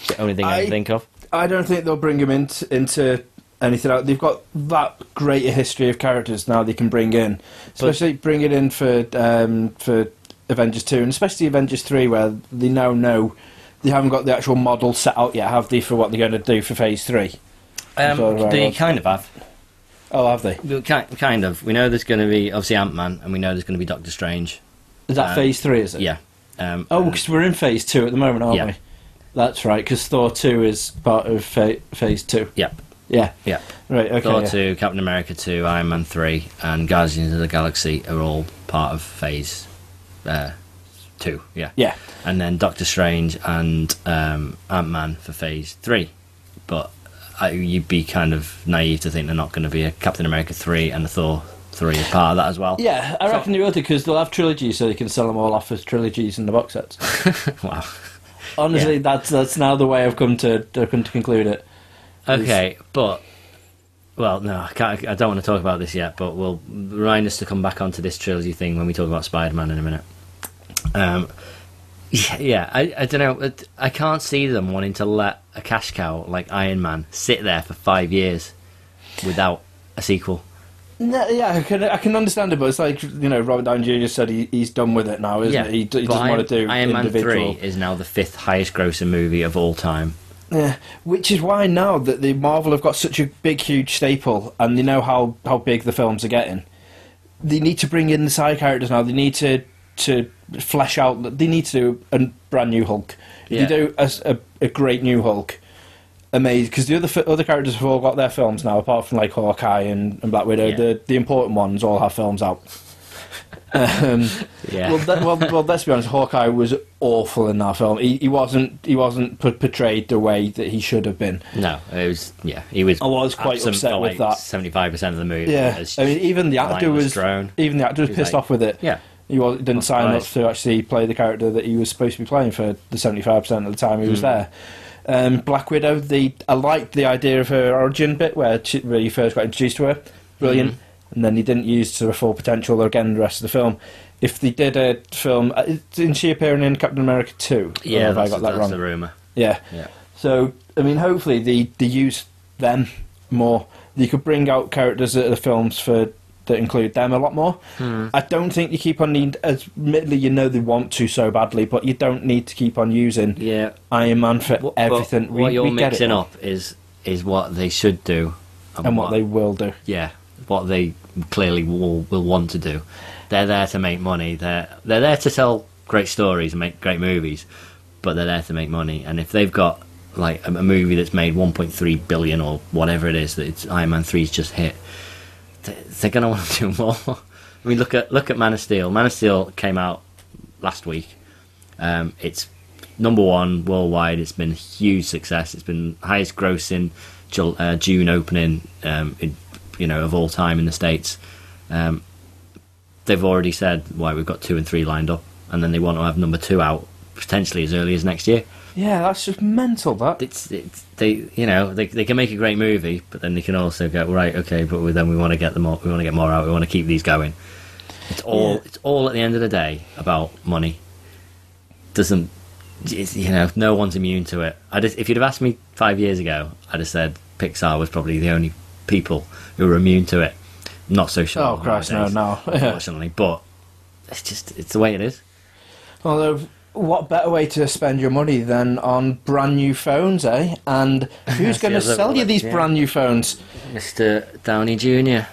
It's the only thing I, I- can think of. I don't think they'll bring him into, into anything out. They've got that great a history of characters now they can bring in, especially bring it in for um, for Avengers two and especially Avengers three, where they now know they haven't got the actual model set out yet, have they, for what they're going to do for Phase three? Um, they kind of have. Oh, have they? Well, Kind of. We know there's going to be obviously Ant Man, and we know there's going to be Doctor Strange. Is that Uh, Phase three? Is it? Yeah. Um, Oh, because we're in Phase two at the moment, aren't Yeah. we? That's right. Because Thor two is part of fa- Phase two. yeah, Yeah. yeah. Right. Okay. Thor yeah. two, Captain America two, Iron Man three, and Guardians of the Galaxy are all part of Phase uh, two. Yeah. Yeah. and then Doctor Strange and um, Ant Man for Phase Three. But I, you'd be kind of naive to think they're not going to be a Captain America three and a Thor three as part of that as well. Yeah, I So- reckon they will do because they'll have trilogies, so they can sell them all off as trilogies in the box sets. [LAUGHS] wow. Honestly, Yeah. that's that's now the way I've come to I've come to conclude it. Okay, but well, no, I, can't, I don't want to talk about this yet. But we'll remind us to come back onto this trilogy thing when we talk about Spider Man in a minute. Um, yeah, yeah I, I don't know. I can't see them wanting to let a cash cow like Iron Man sit there for five years without a sequel. No, yeah, I can I can understand it, but it's like you know Robert Downey Jr. said he, he's done with it now, isn't yeah, it? He, he doesn't Iron, want to do Iron Man individual. Three is now the fifth highest grossing movie of all time. Yeah, which is why now that the Marvel have got such a big, huge staple, and they know how, how big the films are getting, they need to bring in the side characters now. They need to to flesh out. They need to do a brand new Hulk. Yeah. they do a great new Hulk, amazing. Because the other other characters have all got their films now, apart from like Hawkeye and, and Black Widow. Yeah. The the important ones all have films out. Um, Yeah, well, that, well, well, let's be honest. Hawkeye was awful in that film. He, he wasn't. He wasn't portrayed the way that he should have been. no, it was yeah. He was. I was quite absent upset with like, that. Seventy-five percent of the movie. Yeah, I mean, even the actor was. drone. Even the actor was pissed like- off with it. Yeah, He was, didn't sign up to actually play the character that he was supposed to be playing for the seventy-five percent of the time he was Mm. there. Um, Black Widow. The I liked the idea of her origin bit where, she, where you first got introduced to her. Brilliant. Mhm. And then he didn't use to her full potential again the rest of the film. If they did a film, uh, didn't she appear in Captain America two? Yeah. have I That's, got that wrong? the rumor. Yeah. Yeah. So I mean, hopefully they they use them more. You could bring out characters that are the films for that include them a lot more. Hmm. I don't think you keep on need. Admittedly, you know they want to so badly, but you don't need to keep on using Yeah, Iron Man for What, everything. what we, you're we mixing up is is what they should do, and what they will do. yeah, what they clearly will will want to do. They're there to make money. They're they're there to tell great stories and make great movies, but they're there to make money. And if they've got like a, a movie that's made 1.3 billion or whatever it is that it's Iron Man 3's just hit, they- they're going [LAUGHS] to want to do more. I mean, look at look at Man of Steel. Man of Steel came out last week. Um, it's number one worldwide. It's been a huge success. It's been highest grossing uh, June opening, um, in, you know, of all time in the states. Um, they've already said why we've got two and three lined up, and then they want to have number two out potentially as early as next year. Yeah, that's just mental. That It's, it's they, you know, they they can make a great movie, but then they can also go right, okay, but we- then we want to get them more, we want to get more out, we want to keep these going. It's all Yeah. it's all at the end of the day about money. Doesn't you know? No one's immune to it. I just, if you'd have asked me five years ago, I'd have said Pixar was probably the only people who are immune to it. Not so sure. Oh, Christ, no, no. [LAUGHS] Unfortunately, but it's just it's the way it is. Although, what better way to spend your money than on brand new phones, eh? And [LAUGHS] who's going to sell you these yeah. brand new phones? Mr. Downey Jr.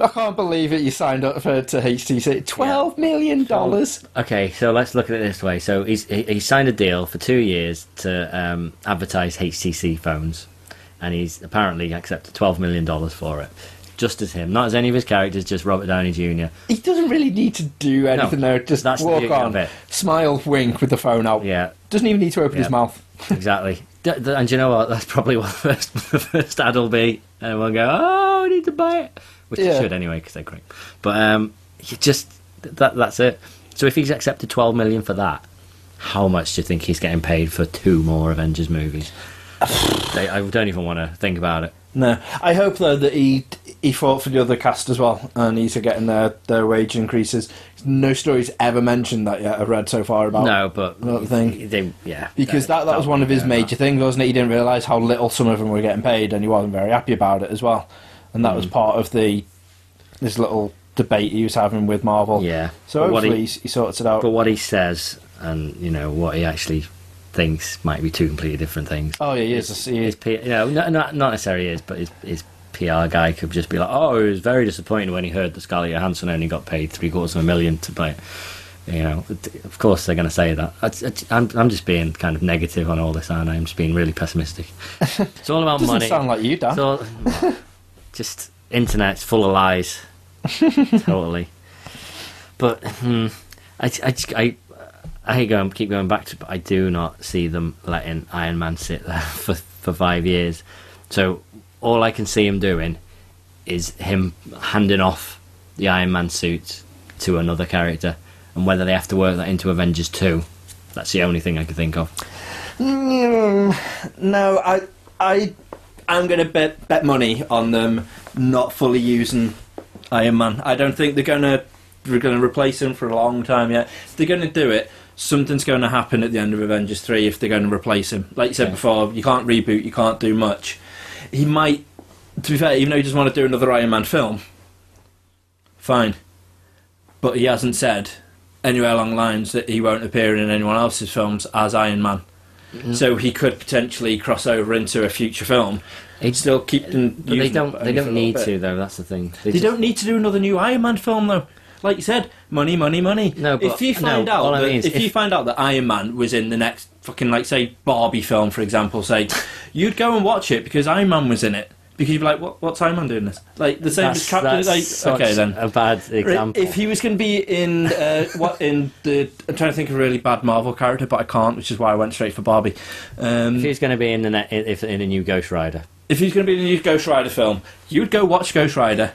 I can't believe it. You signed up for to HTC. Twelve million dollars. Okay, so let's look at it this way. So he's he, he signed a deal for two years to um, advertise HTC phones, and he's apparently accepted twelve million dollars for it. Just as him, not as any of his characters, just Robert Downey Jr. He doesn't really need to do anything No, though. Just that's the walk beauty of on, it. smile, wink with the phone out. Yeah, Doesn't even need to open his mouth. [LAUGHS] exactly. D- d- and you know what? That's probably what [LAUGHS] the first, the first ad will be, and we'll go, "Oh, I need to buy it," which Yeah. it should anyway because they're great. But um, you just that that's it. So if he's accepted twelve million for that, how much do you think he's getting paid for two more Avengers movies? They- I don't even want to think about it. No, I hope though that he he fought for the other cast as well, and he's getting their their wage increases. No stories ever mentioned that yet. I've read so far about No, but Another thing. they, yeah, because that that was one of his major things, wasn't it? He didn't realise how little some of them were getting paid, and he wasn't very happy about it as well. And that was Mm. part of the this little debate he was having with Marvel. Yeah. So But hopefully he- he, he sorts it out. But what he says and you know what he actually thinks might be two completely different things. oh yeah, he is. He His is. P, you know, not, not necessarily is, but his his PR guy could just be like, "Oh, he was very disappointed when he heard that Scarlett Johansson only got paid three quarters of a million to play." it." You know, of course they're going to say that. I, I, I'm I'm just being kind of negative on all this, aren't I? I'm just being really pessimistic. [LAUGHS] It's all about money. Doesn't sound like you, Dan. All, [LAUGHS] just internet's full of lies. [LAUGHS] totally. But hmm, I, I, just- I, I hate going, keep going back to, but I do not see them letting Iron Man sit there [LAUGHS] for for five years. So all I can see him doing is him handing off the Iron Man suit to another character, and whether they have to work that into Avengers two. That's the only thing I can think of. Mm, no, I, I, I'm going to bet bet money on them not fully using Iron Man. I don't think they're going to they're going to replace him for a long time yet. They're going to do it, something's going to happen at the end of Avengers three if they're going to replace him. Like you said Okay. before, you can't reboot, you can't do much. He might, to be fair, even though he doesn't want to do another Iron Man film, fine. But he hasn't said anywhere along lines that he won't appear in anyone else's films as Iron Man. Mm-hmm. So he could potentially cross over into a future film. It's- Still keep them. They don't. They only for a don't need to though. That's the thing. They just- don't need to do another new Iron Man film though. Like you said, money, money, money. No, but- if you find no, out, all I that, mean is if, you find out that Iron Man was in the next fucking like say Barbie film, for example, say you'd go and watch it because Iron Man was in it. Because you'd be like, what, what's Iron Man doing this? Like the same as Captain. Like, okay then. a bad example. If he was going to be in uh, [LAUGHS] what in the, I'm trying to think of a really bad Marvel character, but I can't, which is why I went straight for Barbie. Um, If he's going to be in the ne- if in a new Ghost Rider, if he's going to be in the new Ghost Rider film, you'd go watch Ghost Rider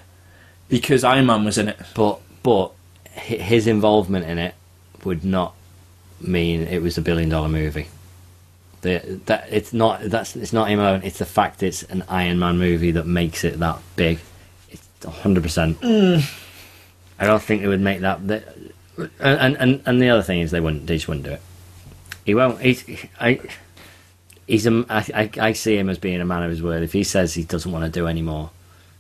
because Iron Man was in it. but but his involvement in it would not mean it was a billion dollar movie. The, that it's not that's it's not him alone. It's the fact it's an Iron Man movie that makes it that big. It's hundred percent. Mm. I don't think they would make that. that and, and and the other thing is they wouldn't. They just wouldn't do it. He won't. He's I. He's a. I, I, I see him as being a man of his word. If he says he doesn't want to do any more,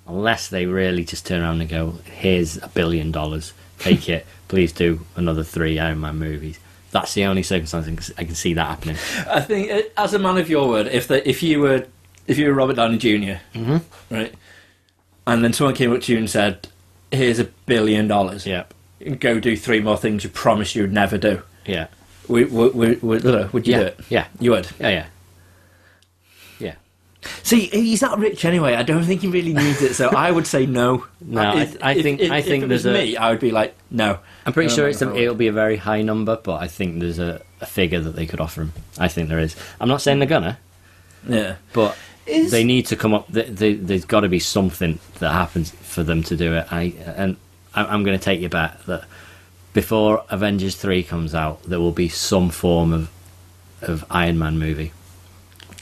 unless they really just turn around and go, "Here's a billion dollars, take it. Please do another three Iron Man movies." That's the only circumstance I can- see that happening. I think, uh, as a man of your word, if the, if you were if you were Robert Downey junior right, and then someone came up to you and said, "Here's a billion dollars, Yeah, go do three more things you promised you'd never do," yeah, we, would, would, would, would you yeah, do it? yeah, You would. yeah, yeah. See, he's not rich anyway. I don't think he really needs it. So I would say no. [LAUGHS] No, I- I think- I think if it was there's a- me, I would be like no. I'm pretty No, sure it's a, it'll be a very high number, but I think there's a, a figure that they could offer him. I think there is. I'm not saying they're gonna, Yeah. but Is- they need to come up. They, they, there's got to be something that happens for them to do it. I and I- I'm going to take your bet that before Avengers three comes out, there will be some form of of Iron Man movie.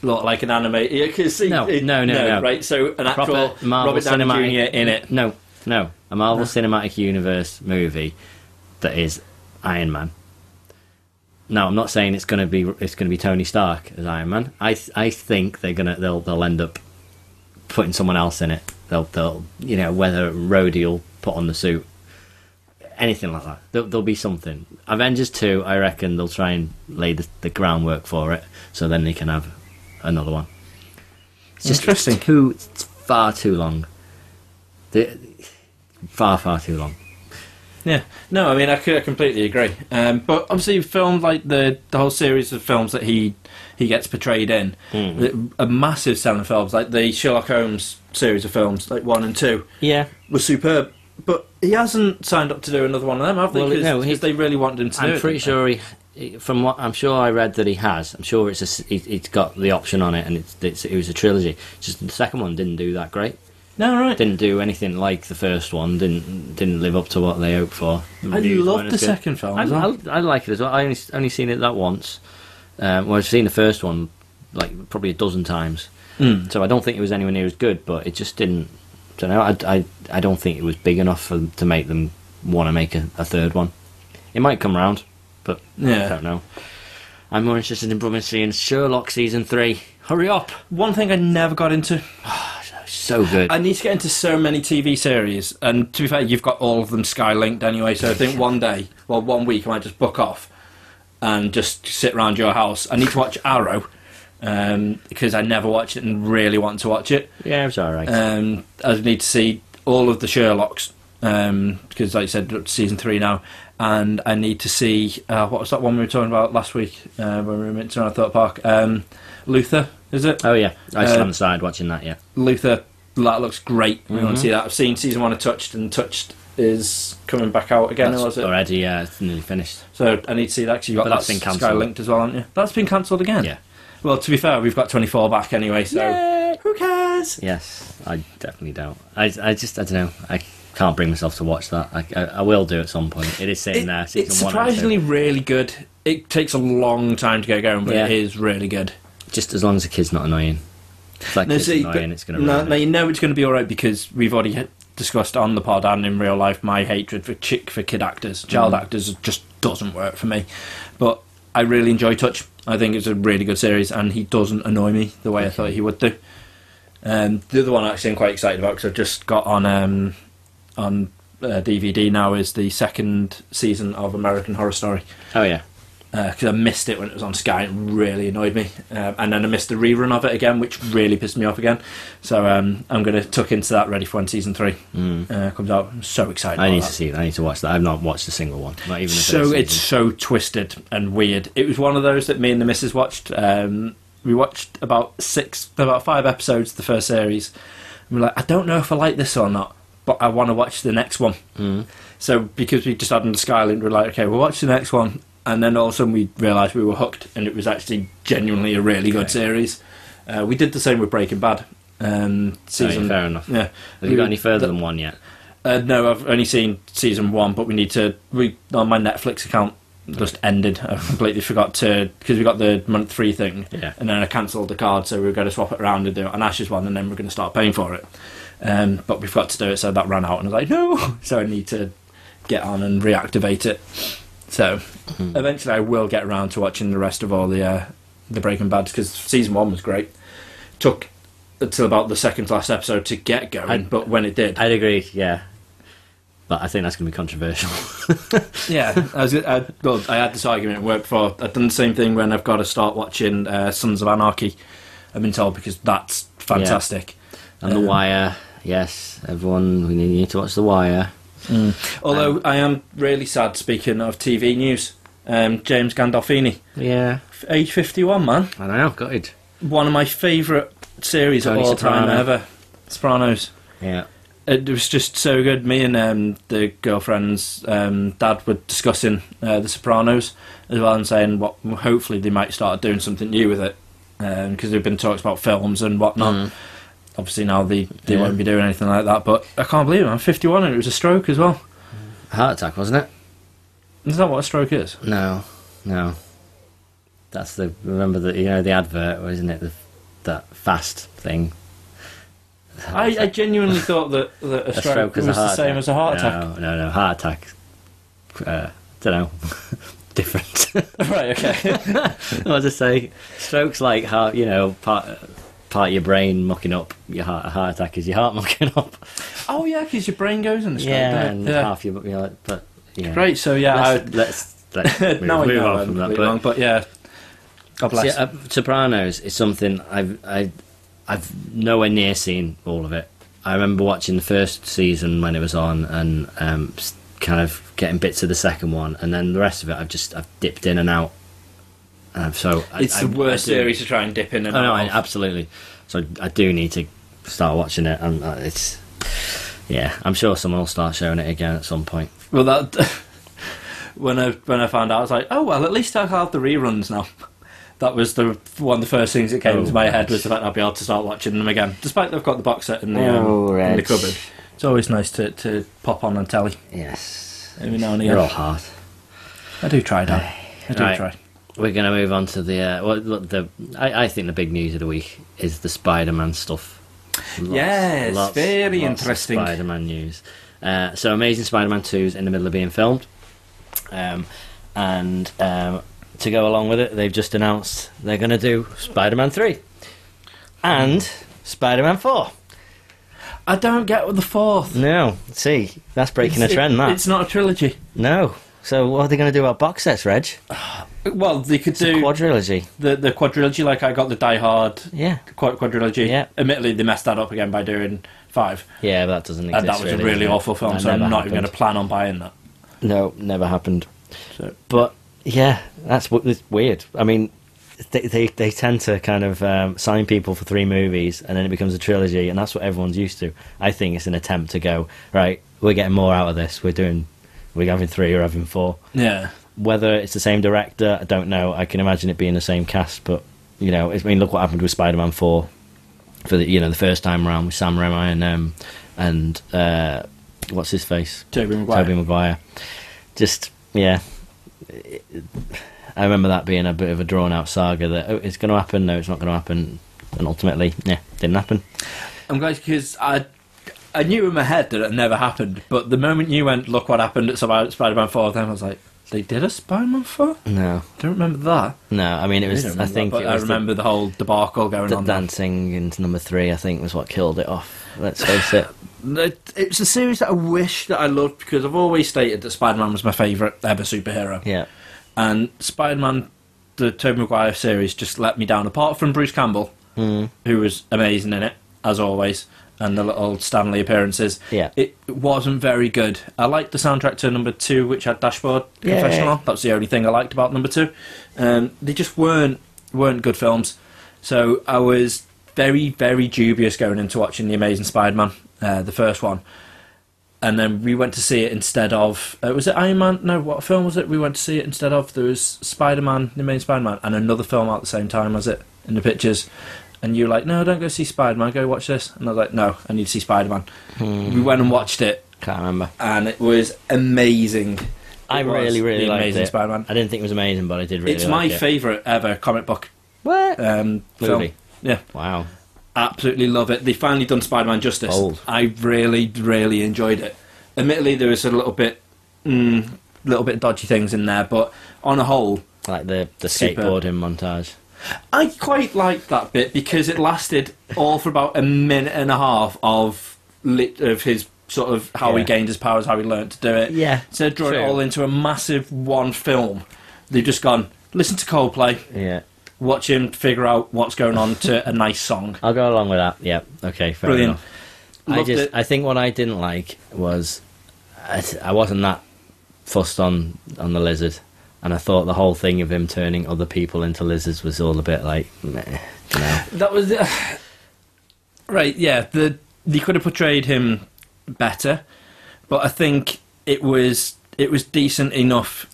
Look like an anime. Yeah, 'cause see, No, it- no, no, no. Right, so an actual Proper Marvel Robert Downey cinematic Jr. in it. No, no, a Marvel Cinematic Universe movie that is Iron Man. No, I'm not saying it's going to be it's going to be Tony Stark as Iron Man. I th- I think they're gonna they'll they'll end up putting someone else in it. They'll they'll you know whether Rhodey will put on the suit, anything like that. There'll, there'll be something. Avengers two, I reckon they'll try and lay the, the groundwork for it, so then they can have another one. It's just Interesting. It's too it's far too long. The, far far too long. Yeah, no, I mean I completely agree. Um, but obviously, film like the the whole series of films that he he gets portrayed in, Mm. the- are massive selling films. Like the Sherlock Holmes series of films, like one and two, Yeah, were superb. But he hasn't signed up to do another one of them, have they? Well, Because no, he- they really wanted him to I'm it. pretty didn't sure he. From what I'm sure I read that he has, I'm sure it's a, s- he, it's got the option on it, and it's, it's it was a trilogy. Just the second one didn't do that great. No, right. Didn't do anything like the first one. Didn't didn't live up to what they hoped for. The I reviews love the second film. I, as well. I, I like it as well. I only only seen it that once. Um, well, I've seen the first one like probably a dozen times. Mm. So I don't think it was anywhere near as good, but it just didn't. don't know. I, I, I don't think it was big enough for to make them want to make a, a third one. It might come round, but yeah. I don't know. I'm more interested in probably seeing Sherlock season three. Hurry up! One thing I never got into. [SIGHS] So good. I need to get into so many TV series, and to be fair, you've got all of them Sky linked anyway. So I think one day, well, one week, I might just book off and just sit around your house. I need to watch Arrow um, because I never watch it and really want to watch it. yeah, it was all right. Um, I need to see all of the Sherlocks because, like I said, season three now, and I need to see uh, what was that one we were talking about last week uh, when we were in Toronto Thorpe Park? Um, Luther, is it? oh yeah, I uh, still haven't started watching that yet. Luther, that looks great. We want Mhm. to see that. I've seen season one of Touched, and Touched is coming back out again. That's Was it? already uh, it's nearly finished. So I need to see that because you've got But that that's been Sky cancelled. linked as well, haven't you? That's been cancelled again. Yeah. Well, to be fair, we've got 24 back anyway, so Yay! who cares? Yes, I definitely don't. I, I just I don't know. I can't bring myself to watch that. I, I, I will do at some point. It is sitting It- there. Season it's surprisingly really good. It takes a long time to get going, but Yeah. it is really good. Just as long as the kid's not annoying. If that kid's see, annoying, it's going to no, no, you know it's going to be all right because we've already discussed on the pod and in real life my hatred for chick for kid actors. Child Mm. actors just doesn't work for me. But I really enjoy Touch. I think it's a really good series, and he doesn't annoy me the way I thought he would do. Um, the other one actually I'm quite excited about because I've just got on um, on uh, DVD now is the second season of American Horror Story Oh yeah. because I missed it when it was on Sky. It really annoyed me, um, and then I missed the rerun of it again, which really pissed me off again. So um, I'm going to tuck into that ready for when season three Mm. uh, comes out. I'm so excited! I need that. to see it. I need to watch that. I've not watched a single one. Not even So it's so twisted and weird. It was one of those that me and the missus watched. Um, we watched about six, about five episodes of the first series. And we're like, I don't know if I like this or not, but I want to watch the next one. Mm. So because we just had on the Skylink, we're like, okay, we'll watch the next one, and then all of a sudden we realised we were hooked, and it was actually genuinely a really good series. Uh, we did the same with Breaking Bad. Um, Oh, yeah, season, fair enough. yeah. Have you got any further the- than one yet? Uh, no, I've only seen season one, but we need to. We on my Netflix account just ended. I completely forgot to because we got the month free thing, Yeah. and then I cancelled the card, so we were going to swap it around and do it on Ash's one, and then we're going to start paying for it. Um, but we forgot to do it, so that ran out, and I was like, no. [LAUGHS] So I need to get on and reactivate it. So Hmm. eventually, I will get around to watching the rest of all the uh, the Breaking Bad because season one was great. Took until about the second last episode to get going, I- but when it did, I'd agree. Yeah. But I think that's going to be controversial. [LAUGHS] Yeah, I, was, I, well, I had this argument at work before. I've done the same thing when I've got to start watching uh, Sons of Anarchy. I've been told because that's fantastic. and The Um, Wire. Yes, everyone. We need to watch The Wire. Although Um, I am really sad. Speaking of TV news, um, James Gandolfini, Yeah. age fifty-one, man. I know. Gutted. One of my favourite series Tony of all time ever. Sopranos. Yeah. It was just so good. Me and um, the girlfriend's um, dad were discussing uh, The Sopranos as well and saying what hopefully they might start doing something new with it because there've been talks about films and whatnot. Mm. Obviously now they, they Yeah. won't be doing anything like that. But I can't believe it. I'm 51 and it was a stroke as well. A heart attack, wasn't it? Is that what a stroke is? No, no. That's the remember the you know the advert, isn't it? The, that fast thing. I, I genuinely [LAUGHS] thought that, that a, a stroke, stroke was the same attack. as a heart no, attack. No, no, heart attack. Uh, don't know. [LAUGHS] Different. [LAUGHS] right, okay. what to say? Stroke's like heart. You know, part part of your brain mucking up. Your heart. A heart attack is your heart [LAUGHS] mucking up. oh, yeah, because your brain goes in the stroke. yeah, and yeah. half your. You know, but yeah. Great, so yeah. I, Let's, let's, let's [LAUGHS] move, now I move on from that. But wrong, but yeah. God bless. See, uh, Sopranos is something I've I, I've nowhere near seen all of it. I remember watching the first season when it was on, and um, kind of getting bits of the second one, and then the rest of it, I've just I've dipped in and out. Um, so It's I- the worst I do- series to try and dip in and Oh, no, out I, of. absolutely. So I do need to start watching it, and uh, it's yeah. I'm sure someone will start showing it again at some point. Well, that [LAUGHS] when I when I found out, I was like, oh well, at least I have the reruns now. [LAUGHS] That was the one of the first things that came Oh, into my head was the fact I'll be able to start watching them again, despite they've got the box set in the, Oh, um, in the cupboard. It's always nice to, to pop on on telly Yes, every now and you're all again. hard. I do try, Dan. I do Right. try. We're going to move on to the. Uh, well, the I, I think the big news of the week is the Spider-Man stuff. Lots- Yes, very lots interesting. Spider-Man news. Uh, so, Amazing Spider-Man Two is in the middle of being filmed, um, and um, to go along with it, they've just announced they're going to do Spider-Man Three and Spider-Man Four. I don't get the fourth. No, see, that's breaking a trend. it- That it's not a trilogy. no. So, what are they going to do about box sets, Reg? [SIGHS] Well, they could It's a do quadrilogy. the the quadrilogy, like I got the Die Hard Yeah, quad- quadrilogy. Yeah. Admittedly, they messed that up again by doing five, yeah, but that doesn't exist. and that was a really awful film. That so I'm not even going to plan on buying that. No, never happened. So But yeah, that's weird. I mean, they they, they tend to kind of um, sign people for three movies, and then it becomes a trilogy, and that's what everyone's used to. I think it's an attempt to go right. We're getting more out of this. We're doing. We're having three or having four. yeah, Whether it's the same director, I don't know. I can imagine it being the same cast, but you know, I mean, look what happened with Spider-Man Four for the you know the first time around with Sam Raimi and um, and uh, what's his face Tobey Maguire. Tobey Maguire. Just yeah, I remember that being a bit of a drawn out saga. That oh, it's going to happen. No, it's not going to happen. And ultimately, yeah, didn't happen. I'm glad because I I knew in my head that it never happened, but the moment you went, look what happened at Sp- Spider-Man Four, then I was like, they did a Spider-Man Four. No, Don't remember that. no. I mean, it was. don't I think that, but it was I remember the, whole debacle going the, on. the there. dancing into number three. I think was what killed it off. Let's face it. [LAUGHS] It- It's a series that I wish that I loved because I've always stated that Spider-Man was my favourite ever superhero, Yeah, and Spider-Man, the Tobey Maguire series, just let me down. Apart from Bruce Campbell, mm. who was amazing in it as always, and the little Stan Lee appearances. yeah. It wasn't very good. I liked the soundtrack to number two, which had Dashboard Yeah. Confessional. on. That's the only thing I liked about number two. Um, they just weren't weren't good films. So I was very very dubious going into watching the Amazing Spider-Man, uh, the first one, and then we went to see it instead of uh, was it Iron Man? No, what film was it? We went to see it instead of there was Spider-Man, the Amazing Spider-Man, and another film at the same time as it in the pictures. And you were like, no, don't go see Spider Man, go watch this. And I was like, no, I need to see Spider Man. We went and watched it, Can't remember. and it was amazing. I It was really, really the liked Amazing it. Spider-Man. I didn't think it was amazing, but I did really. it's like my it. favourite ever comic book What um, film. movie? Yeah, Wow. absolutely love it. They finally done Spider Man justice. Bold. I really, really enjoyed it. Admittedly, there was a little bit, mm, little bit dodgy things in there, but on a whole, Like the the Super. skateboarding montage. I quite liked that bit because it lasted all for about a minute and a half of lit, of his sort of how he gained his powers, how he learned to do it. Yeah, So of drawing it all into a massive one film, they've just gone listen to Coldplay, Yeah. watch him figure out what's going on to a nice song. I'll go along with that. Yeah. Okay. Fair Brilliant. enough. I just, it. I think what I didn't like was, I, I wasn't that fussed on on the lizard, and I thought the whole thing of him turning other people into lizards was all a bit like, meh, you know. That was uh, right. Yeah, the they could have portrayed him better, but I think it was it was decent enough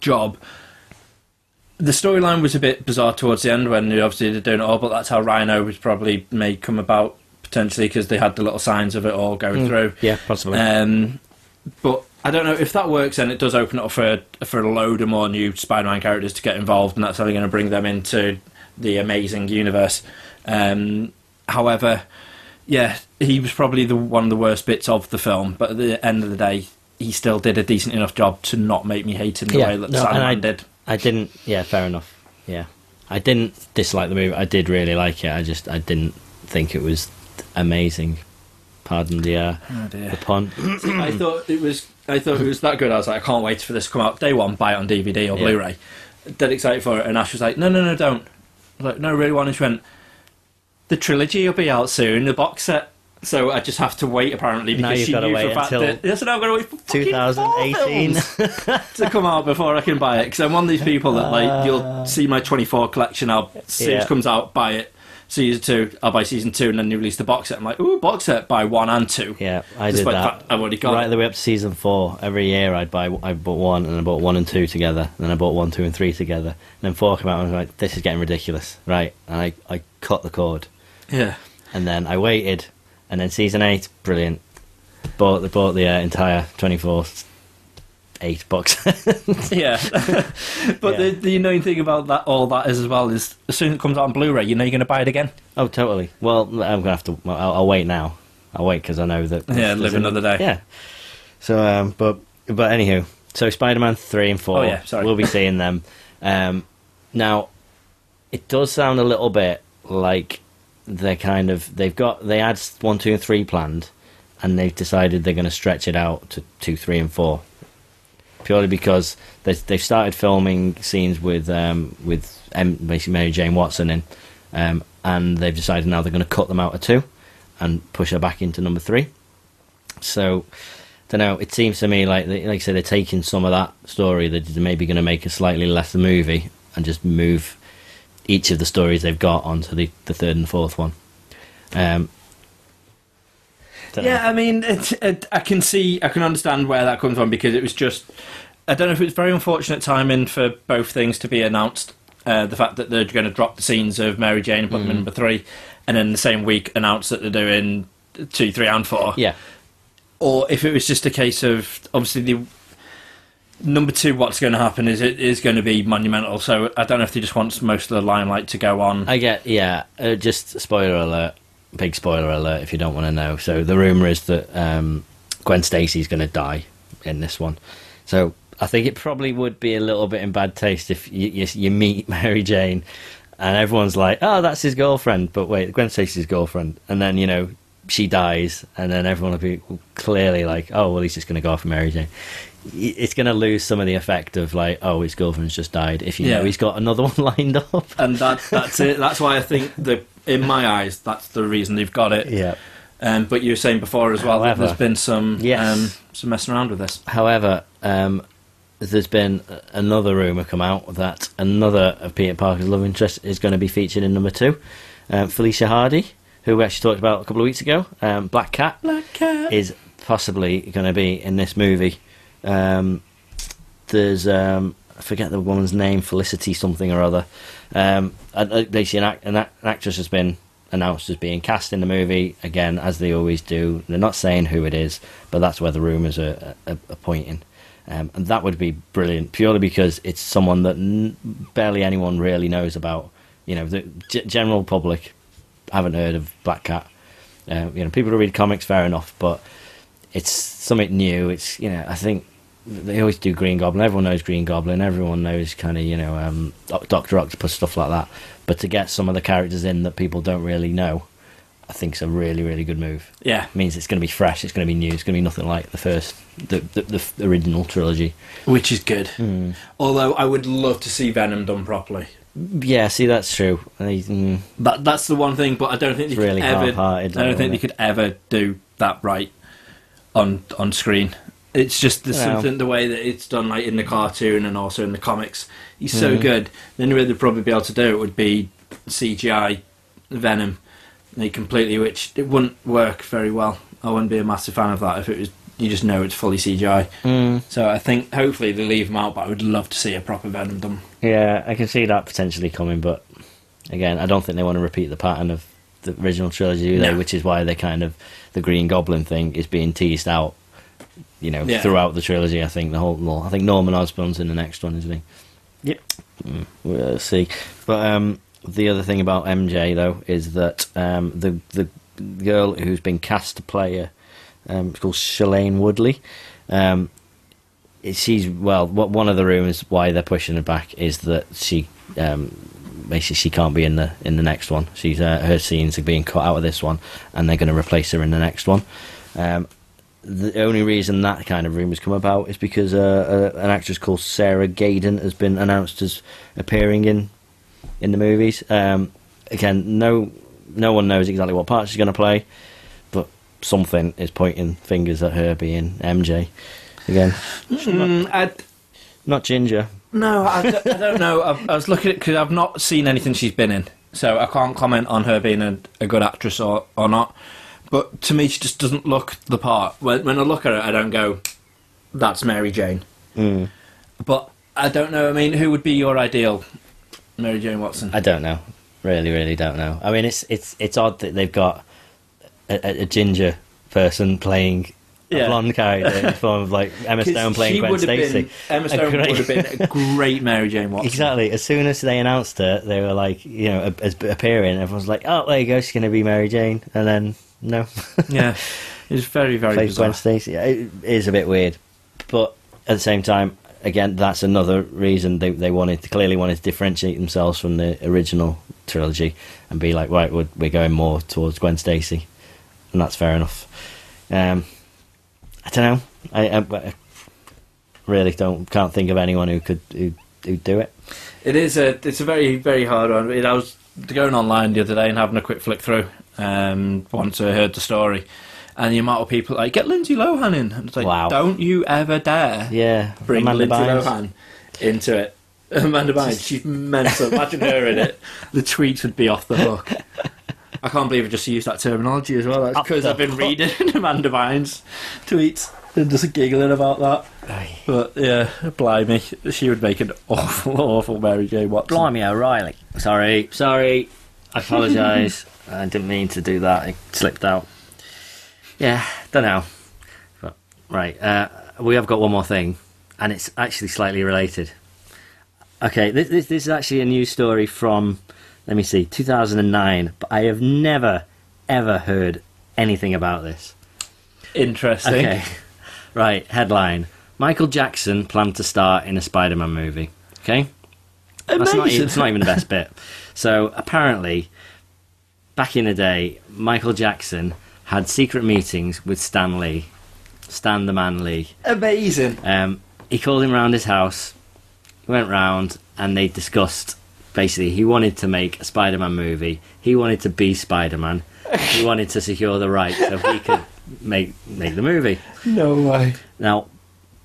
job. The storyline was a bit bizarre towards the end when they obviously they're doing it all, but that's how Rhino was probably may come about potentially because they had the little signs of it all going Mm. through. Yeah, possibly. Um, but I don't know if that works, then it does open up for for a load of more new Spider-Man characters to get involved, and that's only going to bring them into the amazing universe. Um, however, yeah, he was probably the one of the worst bits of the film, but at the end of the day, he still did a decent enough job to not make me hate him the Yeah, way that no, and Sandman I- did. I didn't. Yeah, fair enough. Yeah, I didn't dislike the movie. I did really like it. I just I didn't think it was amazing. Pardon the uh, Oh the pun. [CLEARS THROAT] I thought it was. I thought it was that good. I was like, I can't wait for this to come out day one. Buy it on DVD or Yeah. Blu-ray. Dead excited for it. And Ash was like, No, no, no, don't. I was like, No, really want. And she went, The trilogy will be out soon. The box set. So I just have to wait apparently because Now you've she gotta knew wait for a fact until that yes, now I've got to wait for 2018. [LAUGHS] to come out before I can buy it. Because I'm one of these people that like you'll see my 24 collection. I'll see Yeah. it comes out, buy it. Season two, I'll buy season two, and then you release the box set. I'm like, ooh, box set, buy one and two. Yeah, I did that. I've already got right it. the way up to season four. Every year I'd buy, I bought one, and I bought one and two together, and then I bought one, two, and three together. And then four came out, and I was like, "This is getting ridiculous." Right, and I, I cut the cord, Yeah. and then I waited, and then season eight, brilliant. Bought the bought the uh, entire twenty four eight bucks. [LAUGHS] Yeah, [LAUGHS] but Yeah. The, the annoying thing about that, all that is as well, is as soon as it comes out on Blu-ray, you know you're going to buy it again. oh, totally. Well, I'm gonna have to. I'll, I'll wait now. I'll wait because I know that. Yeah, live another day. Yeah. So, um, but but anywho, so Spider-Man three and four. Oh, yeah, sorry. We'll be seeing them. Um, now, it does sound a little bit like they're kind of they've got they had one, two, and three planned, and they've decided they're going to stretch it out to two, three, and four. Purely because they they've started filming scenes with um, with M, basically Mary Jane Watson in, um, and they've decided now they're going to cut them out of two, and push her back into number three. So, don't know. It seems to me like, they, like I say, they're taking some of that story that they're maybe going to make a slightly lesser movie and just move each of the stories they've got onto the, the third and fourth one. Um. Yeah, I mean, it, it, I can see, I can understand where that comes from because it was just, I don't know if it was very unfortunate timing for both things to be announced. Uh, the fact that they're going to drop the scenes of Mary Jane and put them in number three, and then the same week announce that they're doing two, three, and four. yeah, Or if it was just a case of obviously the number two, what's going to happen is it is going to be monumental. So I don't know if they just want most of the limelight to go on. I get. Yeah, uh, just spoiler alert. Big spoiler alert if you don't want to know. So the rumor is that um, Gwen Stacy's going to die in this one. So I think it probably would be a little bit in bad taste if you, you, you meet [LAUGHS] Mary Jane and everyone's like, "Oh, that's his girlfriend," but wait, Gwen Stacy's girlfriend, and then you know she dies, and then everyone will be clearly like, "Oh, well, he's just going to go off for Mary Jane." It's going to lose some of the effect of like, "Oh, his girlfriend's just died." If you Yeah. know he's got another [LAUGHS] one lined up. and that that's it. That's why I think that in my eyes, that's the reason they've got it. Yeah. Um, but you were saying before as well that there's been some Yes. um, some messing around with this. However, um, there's been another rumor come out that another of Peter Parker's love interest is going to be featured in number two. Um, Felicia Hardy, who we actually talked about a couple of weeks ago, um, Black Cat, Black cat. is possibly going to be in this movie. Um, there's um, I forget the woman's name, Felicity something or other. Um, and, uh, basically, an, act, an, act, an actress has been announced as being cast in the movie again, as they always do. They're not saying who it is, but that's where the rumours are, are, are pointing. Um, and that would be brilliant, purely because it's someone that n- barely anyone really knows about. You know, the g- general public haven't heard of Black Cat. Uh, you know, people who read comics, fair enough, but it's something new. It's you know, I think they always do Green Goblin. Everyone knows Green Goblin. Everyone knows kind of you know um, Doctor Octopus stuff like that. But to get some of the characters in that people don't really know, I think is a really really good move. Yeah, It means it's going to be fresh. It's going to be new. It's going to be nothing like the first, the the, the original trilogy. which is good. Hmm. Although I would love to see Venom done properly. Yeah, see that's true. They, mm, That that's the one thing, but I don't think they It's really could ever. I don't think they could ever do that right on on screen. It's just there's Well. something the way that it's done, like in the cartoon and also in the comics. He's so Mhm. good. The only way they'd probably be able to do it would be CGI Venom, like completely, which it wouldn't work very well. I wouldn't be a massive fan of that if it was. You just know it's fully CGI. mm, So I think hopefully they leave him out, but I would love to see a proper Venom done. yeah, I can see that potentially coming, but again, I don't think they want to repeat the pattern of the original trilogy, do they? Which is why they kind of the Green Goblin thing is being teased out. You know, Yeah. throughout the trilogy, I think the whole. I think Norman Osborn's in the next one, isn't he? Yep. Mm, we'll see. But um, the other thing about MJ though is that um, the the girl who's been cast to play her, um, it's called Shailene Woodley. Um, she's well. What one of the rumors why they're pushing her back is that she um, basically she can't be in the in the next one. She's uh, her scenes are being cut out of this one, and they're going to replace her in the next one. Um, the only reason that kind of rumours come about is because uh, uh, an actress called Sarah Gadon has been announced as appearing in in the movies. Um, again, no no one knows exactly what part she's going to play, but something is pointing fingers at her being MJ again. Mm, I, Not Ginger. no, I, d- I don't know. I, I was looking at because I've not seen anything she's been in, so I can't comment on her being a, a good actress or, or not. But to me, she just doesn't look the part. When, when I look at her, I don't go, "That's Mary Jane." Mm. But I don't know. I mean, who would be your ideal Mary Jane Watson? I don't know. Really, really don't know. I mean, it's it's it's odd that they've got a, a, a ginger person playing a blonde character in the form of like [LAUGHS] Emma 'Cause Stone playing she Gwen Stacy. been Emma Stone great- would have been a great Mary Jane Watson. Exactly. As soon as they announced her, they were like, you know, as appearing, everyone's like, "Oh, there you go, she's going to be Mary Jane," and then no, Yeah, [LAUGHS] it's very very plays bizarre. Gwen Stacy. It is a bit weird, but at the same time, again, that's another reason they they wanted to clearly wanted to differentiate themselves from the original trilogy and be like, right, we're, we're going more towards Gwen Stacy, and that's fair enough. Um, I don't know. I, I, I really don't can't think of anyone who could who who'd do it. It is a it's a very very hard one. I was going online the other day and having a quick flick through um, once I heard the story, and the amount of people like get Lindsay Lohan in. And it's like, Wow. don't you ever dare Yeah, bring Amanda Lindsay Bynes. Lohan into it. [LAUGHS] Amanda Bynes, she's mental. Imagine her in it. The tweets would be off the hook. I can't believe I just used that terminology as well. That's because I've been hook. reading [LAUGHS] Amanda Bynes tweets and just giggling about that. Aye. But yeah, blimey, she would make an awful, [LAUGHS] awful Mary Jane Watson. Blimey O'Reilly. Sorry, sorry. I apologise. I didn't mean to do that. It slipped out. Yeah, don't know. But, right, uh, we have got one more thing, and it's actually slightly related. Okay, this, this, this is actually a news story from, let me see, 2009, but I have never, ever heard anything about this. Interesting. Okay. [LAUGHS] Right, headline. Michael Jackson planned to star in a Spider Man movie. Okay? That's not, Amazing. it's not even the best bit. [LAUGHS] So, apparently, back in the day, Michael Jackson had secret meetings with Stan Lee. Stan the Man Lee. Amazing. Um, he called him round his house, went round, and they discussed. Basically, he wanted to make a Spider-Man movie. He wanted to be Spider-Man. he [LAUGHS] wanted to secure the rights so he could make make the movie. No way. Now,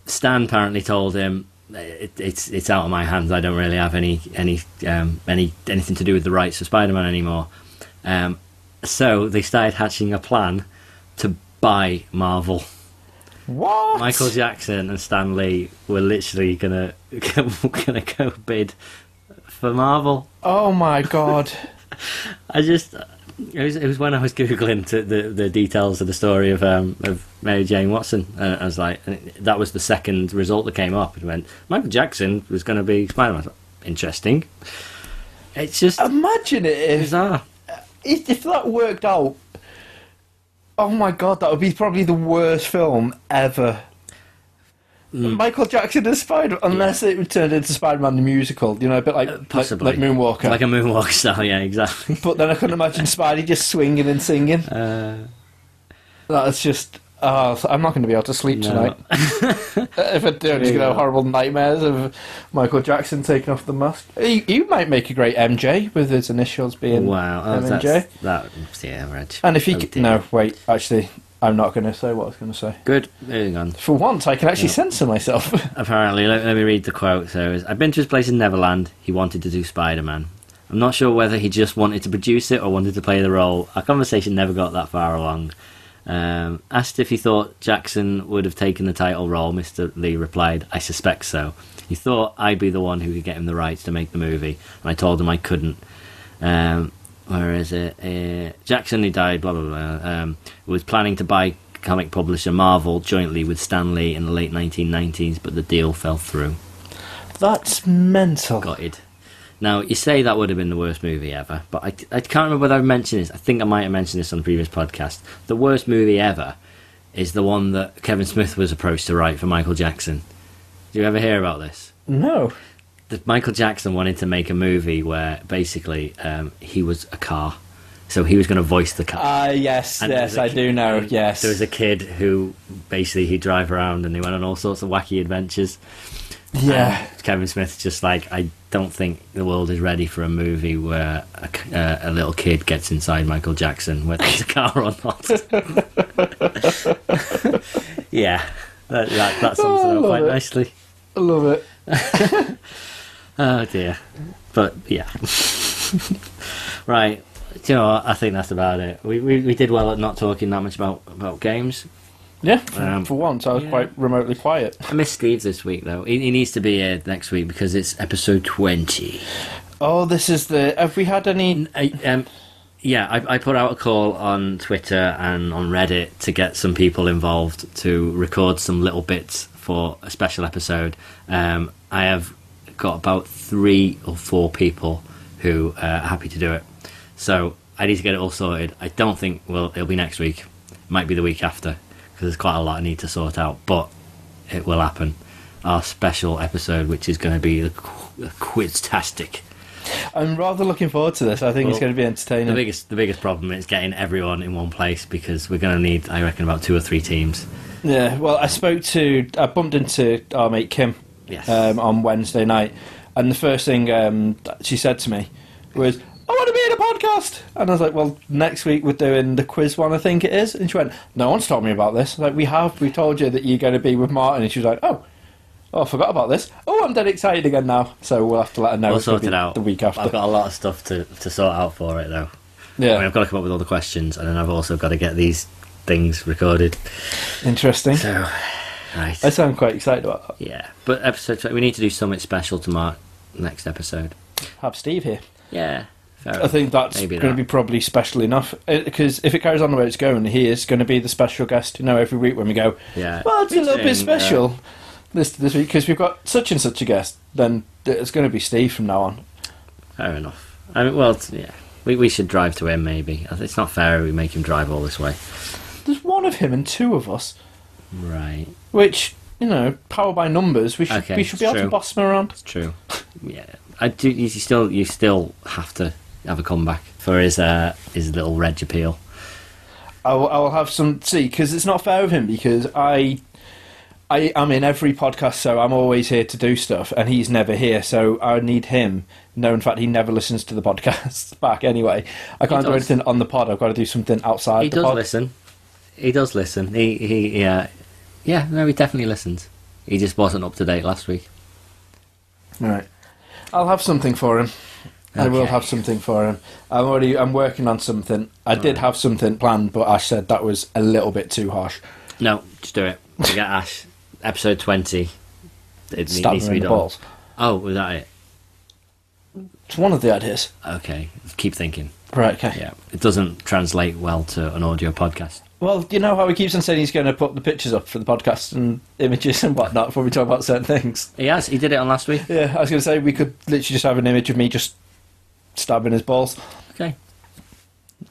Stan apparently told him it, it's it's out of my hands. I don't really have any any um, any anything to do with the rights of Spider-Man anymore. Um, so they started hatching a plan to buy Marvel. What? Michael Jackson and Stan Lee were literally gonna [LAUGHS] gonna go bid for Marvel. Oh my god. [LAUGHS] I just it was, it was when I was googling to the the details of the story of um, of Mary Jane Watson. Uh, I was like, that was the second result that came up. It went Michael Jackson was going to be Spider Man. Interesting. It's just Imagine it bizarre. If if that worked out. Oh my god, that would be probably the worst film ever. Michael Jackson as Spider, unless it turned into Spider-Man the musical, you know, a bit like like, Possibly like Moonwalker. like a moonwalk style. Yeah, exactly. but then I couldn't imagine Spidey just swinging and singing. [LAUGHS] Uh, That's just. Oh, so I'm not going to be able to sleep No. tonight. [LAUGHS] Uh, if I do, I'm just going to have horrible nightmares of Michael Jackson taking off the mask. You, you might make a great MJ with his initials being wow, oh, MJ. that's, that yeah, Reg. And if you Oh, c- no, wait, actually, I'm not going to say what I was going to say. good. Moving on. For once, I can actually Yeah. censor myself. [LAUGHS] Apparently, let, let me read the quote. So, I've been to his place in Neverland. He wanted to do Spider Man. I'm not sure whether he just wanted to produce it or wanted to play the role. Our conversation never got that far along. Um, asked if he thought Jackson would have taken the title role, Mr. Lee replied, I suspect so. He thought I'd be the one who could get him the rights to make the movie, and I told him I couldn't. Um, where is it? Uh, Jackson, who died, blah, blah, blah, um, was planning to buy comic publisher Marvel jointly with Stan Lee in the late 1990s, but the deal fell through. That's mental. Got it. Now, you say that would have been the worst movie ever, but I, I can't remember whether I've mentioned this. I think I might have mentioned this on the previous podcast. The worst movie ever is the one that Kevin Smith was approached to write for Michael Jackson. Do you ever hear about this? No. That Michael Jackson wanted to make a movie where basically um, he was a car. So he was going to voice the car. Ah, yes, And yes, I kid- do know. Yes. There was a kid who basically he'd drive around and he went on all sorts of wacky adventures. Yeah. And Kevin Smith's just like, I don't think the world is ready for a movie where a, uh, a little kid gets inside Michael Jackson, whether it's a [LAUGHS] car or not. [LAUGHS] yeah, that, that, that sums Oh, it up quite it. nicely. I love it. [LAUGHS] Oh dear. But yeah. right. You know what? I think that's about it. We, we we did well at not talking that much about, about games. Yeah, for, Um, for once, I was yeah. quite remotely quiet. I miss Steve this week though. He, he needs to be here next week because it's episode twenty. Oh, this is the. Have we had any? I, um, yeah, I, I put out a call on Twitter and on Reddit to get some people involved to record some little bits for a special episode. Um, I have got about three or four people who uh, are happy to do it. So I need to get it all sorted. I don't think well it'll be next week. Might be the week after because there's quite a lot I need to sort out. But it will happen. Our special episode, which is going to be a, qu- a quiz-tastic. I'm rather looking forward to this. I think it's going to be entertaining. The biggest, the biggest problem is getting everyone in one place because we're going to need, I reckon, about two or three teams. Yeah. Well, I spoke to. I bumped into our mate Kim Yes. um, on Wednesday night, and the first thing um, she said to me was, "I want to be in a podcast." And I was like, "Well, next week we're doing the quiz one, I think it is." And she went, "No one's told me about this." Like, we have. We told you that you're going to be with Martin, and she was like, "Oh." Oh, I forgot about this. Oh, I'm dead excited again now. So we'll have to let her know. we'll sort it out. the week after. I've got a lot of stuff to, to sort out for it, though. yeah, I mean, I've got to come up with all the questions, and then I've also got to get these things recorded. interesting. So, right. I sound quite excited about that. Yeah. But episode, we need to do something special to mark next episode. Have Steve here. Yeah. I think that's going to be probably special enough because if it carries on the way it's going, he is going to be the special guest. You know, every week when we go, Yeah. well, it's a little bit uh, special this this week because we've got such and such a guest. Then it's going to be Steve from now on. Fair enough. I mean, well, yeah. We, we should drive to him, maybe. It's not fair we make him drive all this way. There's one of him and two of us, Right. which you know, power by numbers. We should Okay, we should be able to boss him around. It's true. Yeah, I do. You still, you still have to have a comeback for his uh, his little reg appeal. I will, I will have some see because it's not fair of him because I. I am in every podcast, so I'm always here to do stuff, and he's never here. So I need him. No, in fact, he never listens to the podcast [LAUGHS] back anyway. I can't do anything on the pod. I've got to do something outside he the does pod. listen. He does listen. He he yeah yeah. No, he definitely listens. He just wasn't up to date last week. Right. I'll have something for him. I will have something for him. I'm already. I'm working on something. I did Alright. have something planned, but Ash said that was a little bit too harsh. No, just do it. Forget Ash. Episode twenty. It Stab needs to be done. balls. Oh, was that it? It's one of the ideas. Okay, keep thinking. Right. Okay. Yeah, it doesn't translate well to an audio podcast. Well, you know how he keeps on saying he's going to put the pictures up for the podcast and images and whatnot before we talk about certain things. He has. He did it on last week. Yeah, I was going to say we could literally just have an image of me just stabbing his balls. Okay.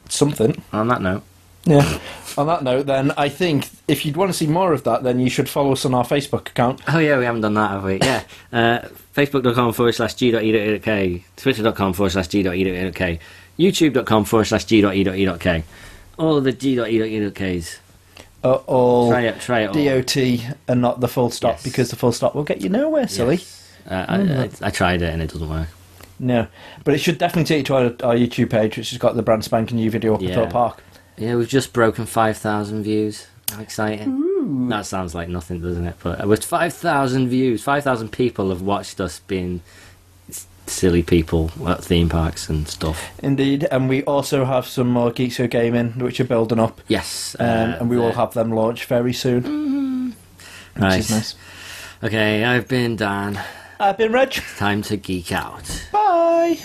Something. On that note, Yeah. on that note, then I think if you'd want to see more of that, then you should follow us on our Facebook account. Oh yeah, we haven't done that, have we? Yeah. Uh, Facebook.com forward slash g.e.e.k, Twitter.com forward slash g.e.e.k, YouTube.com forward slash g.e.e.k. All of the g.e.e.ks. Uh, all Try it, try it all. DOT and not the full stop Yes. because the full stop will get you nowhere, silly. Yes. Uh, I, I, I tried it and it doesn't work. No, but it should definitely take you to our, our YouTube page, which has got the brand spanking new video up at Yeah. Thorpe Park. Yeah, we've just broken 5,000 views. How exciting. That sounds like nothing, doesn't it? But with 5,000 views, 5,000 people have watched us being silly people at theme parks and stuff. Indeed, and we also have some more Geeks Who Gaming, which are building up, Yes. um, uh, and we will have them launch very soon, which Right. is nice. Okay, I've been Dan. I've been Reg. Time to geek out. Bye.